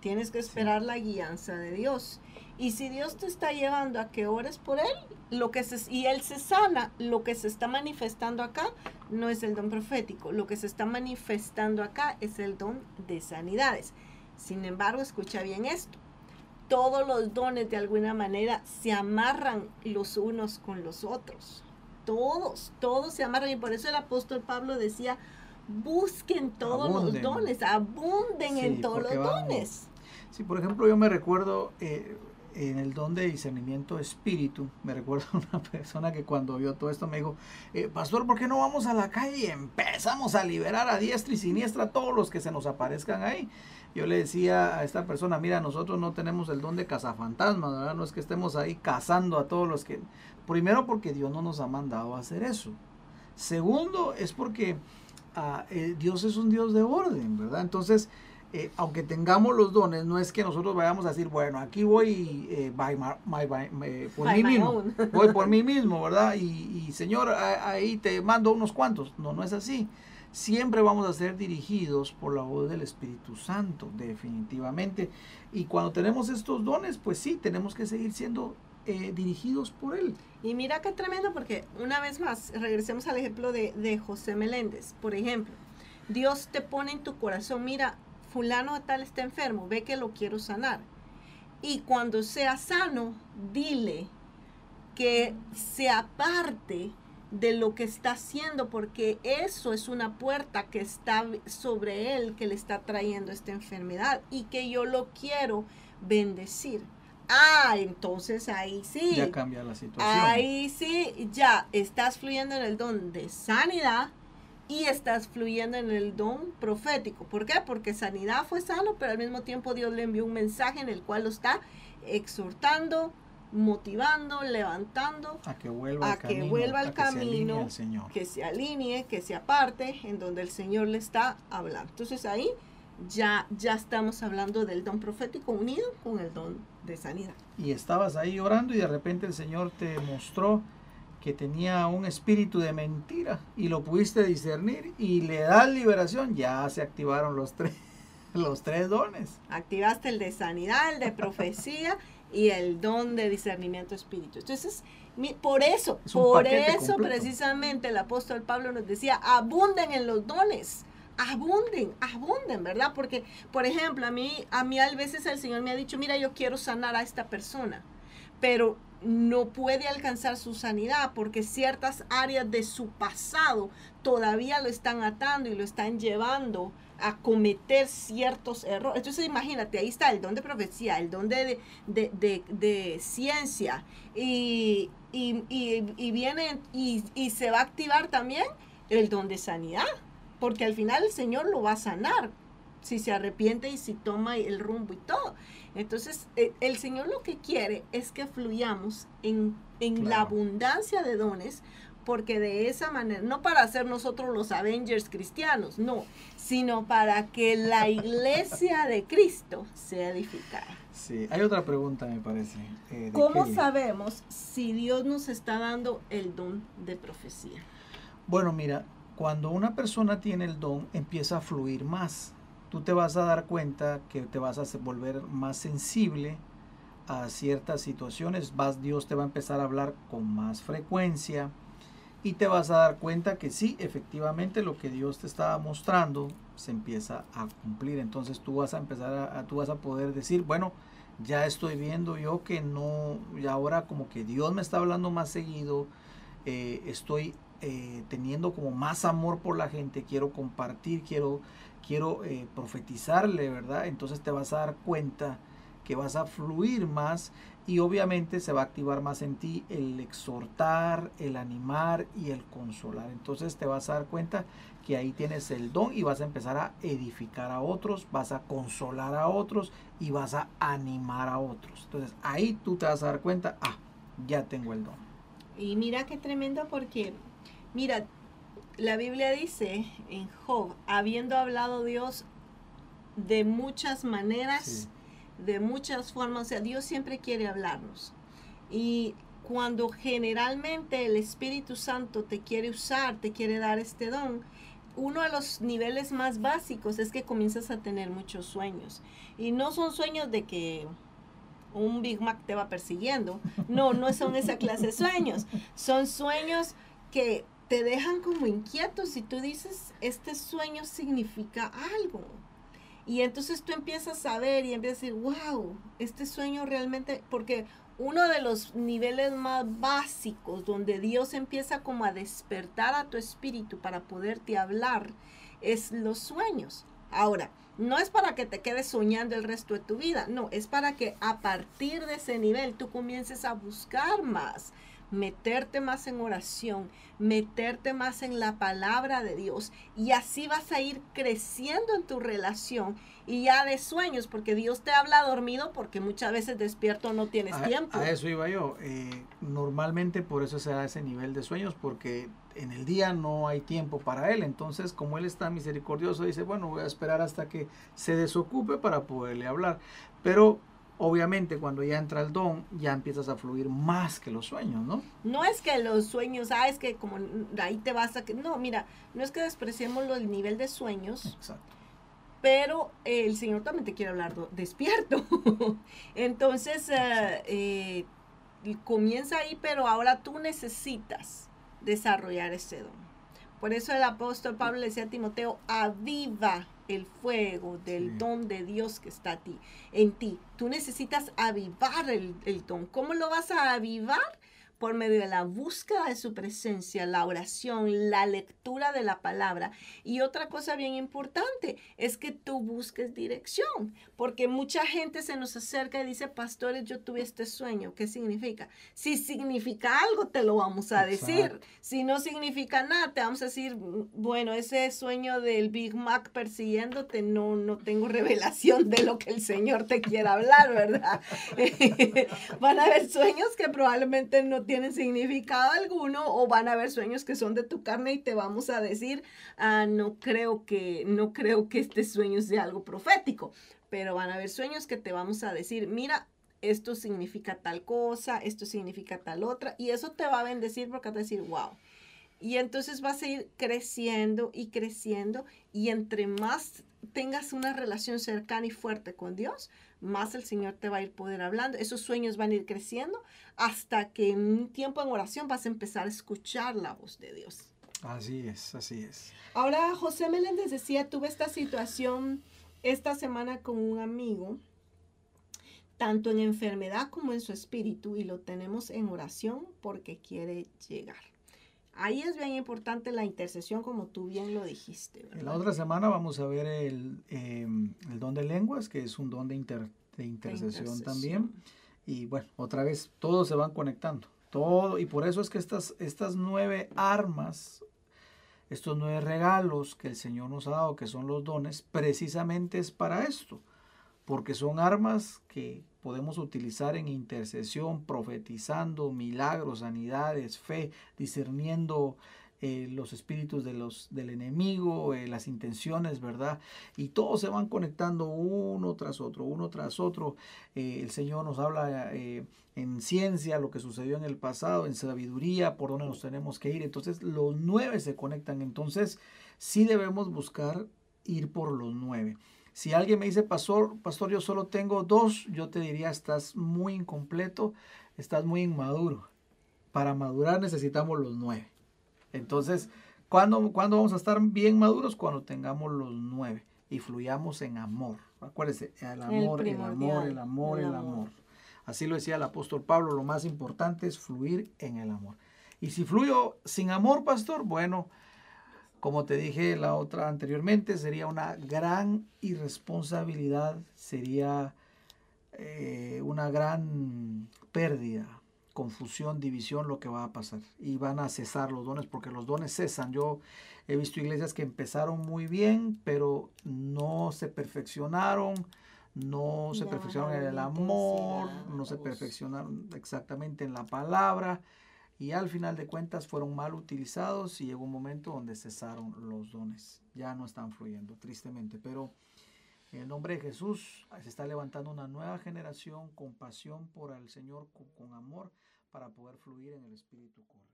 tienes que esperar la guianza de Dios. Y si Dios te está llevando a que ores por él, lo que se, y él se sana, lo que se está manifestando acá no es el don profético, lo que se está manifestando acá es el don de sanidades. Sin embargo, escucha bien esto. Todos los dones de alguna manera se amarran los unos con los otros. Todos, todos se amarran. Y por eso el apóstol Pablo decía, busquen todos los dones, abunden en todos los dones. Sí, por ejemplo, yo me recuerdo, eh, en el don de discernimiento espíritu, me recuerdo una persona que cuando vio todo esto me dijo, eh, pastor, ¿por qué no vamos a la calle y empezamos a liberar a diestra y siniestra a todos los que se nos aparezcan ahí? Yo le decía a esta persona, mira, nosotros no tenemos el don de cazafantasmas, ¿verdad? No es que estemos ahí cazando a todos los que... Primero porque Dios no nos ha mandado a hacer eso. Segundo es porque ah, eh, Dios es un Dios de orden, ¿verdad? Entonces, eh, aunque tengamos los dones, no es que nosotros vayamos a decir, bueno, aquí voy eh, por mí mismo, voy por mí mismo, ¿verdad? Y, Señor, ahí te mando unos cuantos. No, no es así. Siempre vamos a ser dirigidos por la voz del Espíritu Santo, definitivamente. Y cuando tenemos estos dones, pues sí, tenemos que seguir siendo eh, dirigidos por Él. Y mira qué tremendo, porque una vez más, regresemos al ejemplo de, de José Meléndez, por ejemplo. Dios te pone en tu corazón, mira, fulano tal está enfermo, ve que lo quiero sanar. Y cuando sea sano, dile que se aparte de lo que está haciendo, porque eso es una puerta que está sobre él, que le está trayendo esta enfermedad y que yo lo quiero bendecir. Ah, entonces ahí sí. Ya cambia la situación. Ahí sí, ya estás fluyendo en el don de sanidad, y estás fluyendo en el don profético. ¿Por qué? Porque sanidad fue sano, pero al mismo tiempo Dios le envió un mensaje en el cual lo está exhortando, motivando, levantando a que vuelva al que camino, vuelva al camino, que se alinee, que se aparte, en donde el Señor le está hablando. Entonces ahí ya, ya estamos hablando del don profético unido con el don de sanidad. Y estabas ahí orando y de repente el Señor te mostró que tenía un espíritu de mentira y lo pudiste discernir y le das liberación, ya se activaron los tres, los tres dones. Activaste el de sanidad, el de profecía y el don de discernimiento espíritu. Entonces, por eso, por eso precisamente el apóstol Pablo nos decía, abunden en los dones. Abunden, abunden, ¿verdad? Porque, por ejemplo, a mí, a mí a veces el Señor me ha dicho, mira, yo quiero sanar a esta persona, pero no puede alcanzar su sanidad porque ciertas áreas de su pasado todavía lo están atando y lo están llevando a cometer ciertos errores. Entonces imagínate, ahí está el don de profecía, el don de, de, ciencia y, y, viene y, y se va a activar también el don de sanidad, porque al final el Señor lo va a sanar si se arrepiente y si toma el rumbo y todo. Entonces, eh, el Señor lo que quiere es que fluyamos en, la abundancia de dones, porque de esa manera, no para ser nosotros los Avengers cristianos, no, sino para que la iglesia de Cristo sea edificada. Sí, hay otra pregunta, me parece. Eh, ¿Cómo sabemos si Dios nos está dando el don de profecía? Bueno, mira, cuando una persona tiene el don, empieza a fluir más tú te vas a dar cuenta que te vas a volver más sensible a ciertas situaciones, vas, Dios te va a empezar a hablar con más frecuencia y te vas a dar cuenta que sí, efectivamente lo que Dios te estaba mostrando se empieza a cumplir. Entonces tú vas a empezar a, tú vas a poder decir, bueno, ya estoy viendo yo que no, y ahora como que Dios me está hablando más seguido, eh, estoy eh, teniendo como más amor por la gente, quiero compartir, quiero quiero eh, profetizarle, ¿verdad? Entonces te vas a dar cuenta que vas a fluir más y obviamente se va a activar más en ti el exhortar, el animar y el consolar. Entonces te vas a dar cuenta que ahí tienes el don y vas a empezar a edificar a otros, vas a consolar a otros y vas a animar a otros. Entonces ahí tú te vas a dar cuenta, ah, ya tengo el don. Y mira qué tremendo porque, mira, la Biblia dice en Job, habiendo hablado Dios de muchas maneras, de muchas formas, o sea, Dios siempre quiere hablarnos. Y cuando generalmente el Espíritu Santo te quiere usar, te quiere dar este don, uno de los niveles más básicos es que comienzas a tener muchos sueños. Y no son sueños de que un Big Mac te va persiguiendo. No, no son esa clase de sueños. Son sueños que te dejan como inquietos y tú dices, este sueño significa algo. Y entonces tú empiezas a ver y empiezas a decir, wow, este sueño realmente, porque uno de los niveles más básicos donde Dios empieza como a despertar a tu espíritu para poderte hablar es los sueños. Ahora, no es para que te quedes soñando el resto de tu vida, no, es para que a partir de ese nivel tú comiences a buscar más, meterte más en oración, meterte más en la palabra de Dios y así vas a ir creciendo en tu relación y ya de sueños, porque Dios te habla dormido porque muchas veces despierto no tienes tiempo. A eso iba yo. Eh, normalmente por eso se da ese nivel de sueños, porque en el día no hay tiempo para él. Entonces, como él está misericordioso, dice, bueno, voy a esperar hasta que se desocupe para poderle hablar. Pero obviamente cuando ya entra el don, ya empiezas a fluir más que los sueños, ¿no? No es que los sueños, ah, es que como ahí te vas a... No, mira, no es que despreciemos el nivel de sueños. Exacto pero el Señor también te quiere hablar despierto. Entonces, eh, eh, comienza ahí, pero ahora tú necesitas desarrollar ese don. Por eso el apóstol Pablo le decía a Timoteo, aviva el fuego del don de Dios que está a ti, en ti. Tú necesitas avivar el, el don. ¿Cómo lo vas a avivar? Por medio de la búsqueda de su presencia, la oración, la lectura de la palabra. Y otra cosa bien importante es que tú busques dirección, porque mucha gente se nos acerca y dice, pastores, yo tuve este sueño. ¿Qué significa? Si significa algo, te lo vamos a decir. Si no significa nada, te vamos a decir, bueno, ese sueño del Big Mac persiguiéndote, no, no tengo revelación de lo que el Señor te quiera hablar, ¿verdad? Van a haber sueños que probablemente no tienen significado alguno o van a haber sueños que son de tu carne y te vamos a decir, ah, no creo que, no creo que este sueño sea algo profético, pero van a haber sueños que te vamos a decir, mira, esto significa tal cosa, esto significa tal otra, y eso te va a bendecir porque te va a decir, wow. Y entonces vas a ir creciendo y creciendo, y entre más tengas una relación cercana y fuerte con Dios, más el Señor te va a ir poder hablando. Esos sueños van a ir creciendo hasta que en un tiempo en oración vas a empezar a escuchar la voz de Dios. Así es, así es. Ahora, José Meléndez decía, tuve esta situación esta semana con un amigo, tanto en enfermedad como en su espíritu, y lo tenemos en oración porque quiere llegar. Ahí es bien importante la intercesión, como tú bien lo dijiste. La otra semana vamos a ver el, em, el don de lenguas, que es un don de, de intercesión también. Y bueno, otra vez, todos se van conectando. Todo, y por eso es que estas, estas nueve armas, estos nueve regalos que el Señor nos ha dado, que son los dones, precisamente es para esto. Porque son armas que podemos utilizar en intercesión, profetizando, milagros, sanidades, fe, discerniendo eh, los espíritus de los, del enemigo, eh, las intenciones, ¿verdad? Y todos se van conectando uno tras otro, uno tras otro. Eh, el Señor nos habla en ciencia, lo que sucedió en el pasado, en sabiduría, por dónde nos tenemos que ir. Entonces los nueve se conectan. Entonces sí debemos buscar ir por los nueve. Si alguien me dice, pastor, pastor, yo solo tengo dos, yo te diría, estás muy incompleto, estás muy inmaduro. Para madurar necesitamos los nueve. Entonces, ¿cuándo, vamos a estar bien maduros? Cuando tengamos los nueve y fluyamos en amor. Acuérdese, el amor, el, amor, el amor, el amor. Así lo decía el apóstol Pablo, lo más importante es fluir en el amor. Y si fluyo sin amor, pastor, bueno, como te dije la otra anteriormente, sería una gran irresponsabilidad, sería eh, una gran pérdida, confusión, división, lo que va a pasar. Y van a cesar los dones, porque los dones cesan. Yo he visto iglesias que empezaron muy bien, pero no se perfeccionaron, no se perfeccionaron en el amor, no se perfeccionaron exactamente en la palabra y al final de cuentas fueron mal utilizados y llegó un momento donde cesaron los dones. Ya no están fluyendo, tristemente. Pero en el nombre de Jesús se está levantando una nueva generación con pasión por el Señor, con, amor, para poder fluir en el espíritu correcto.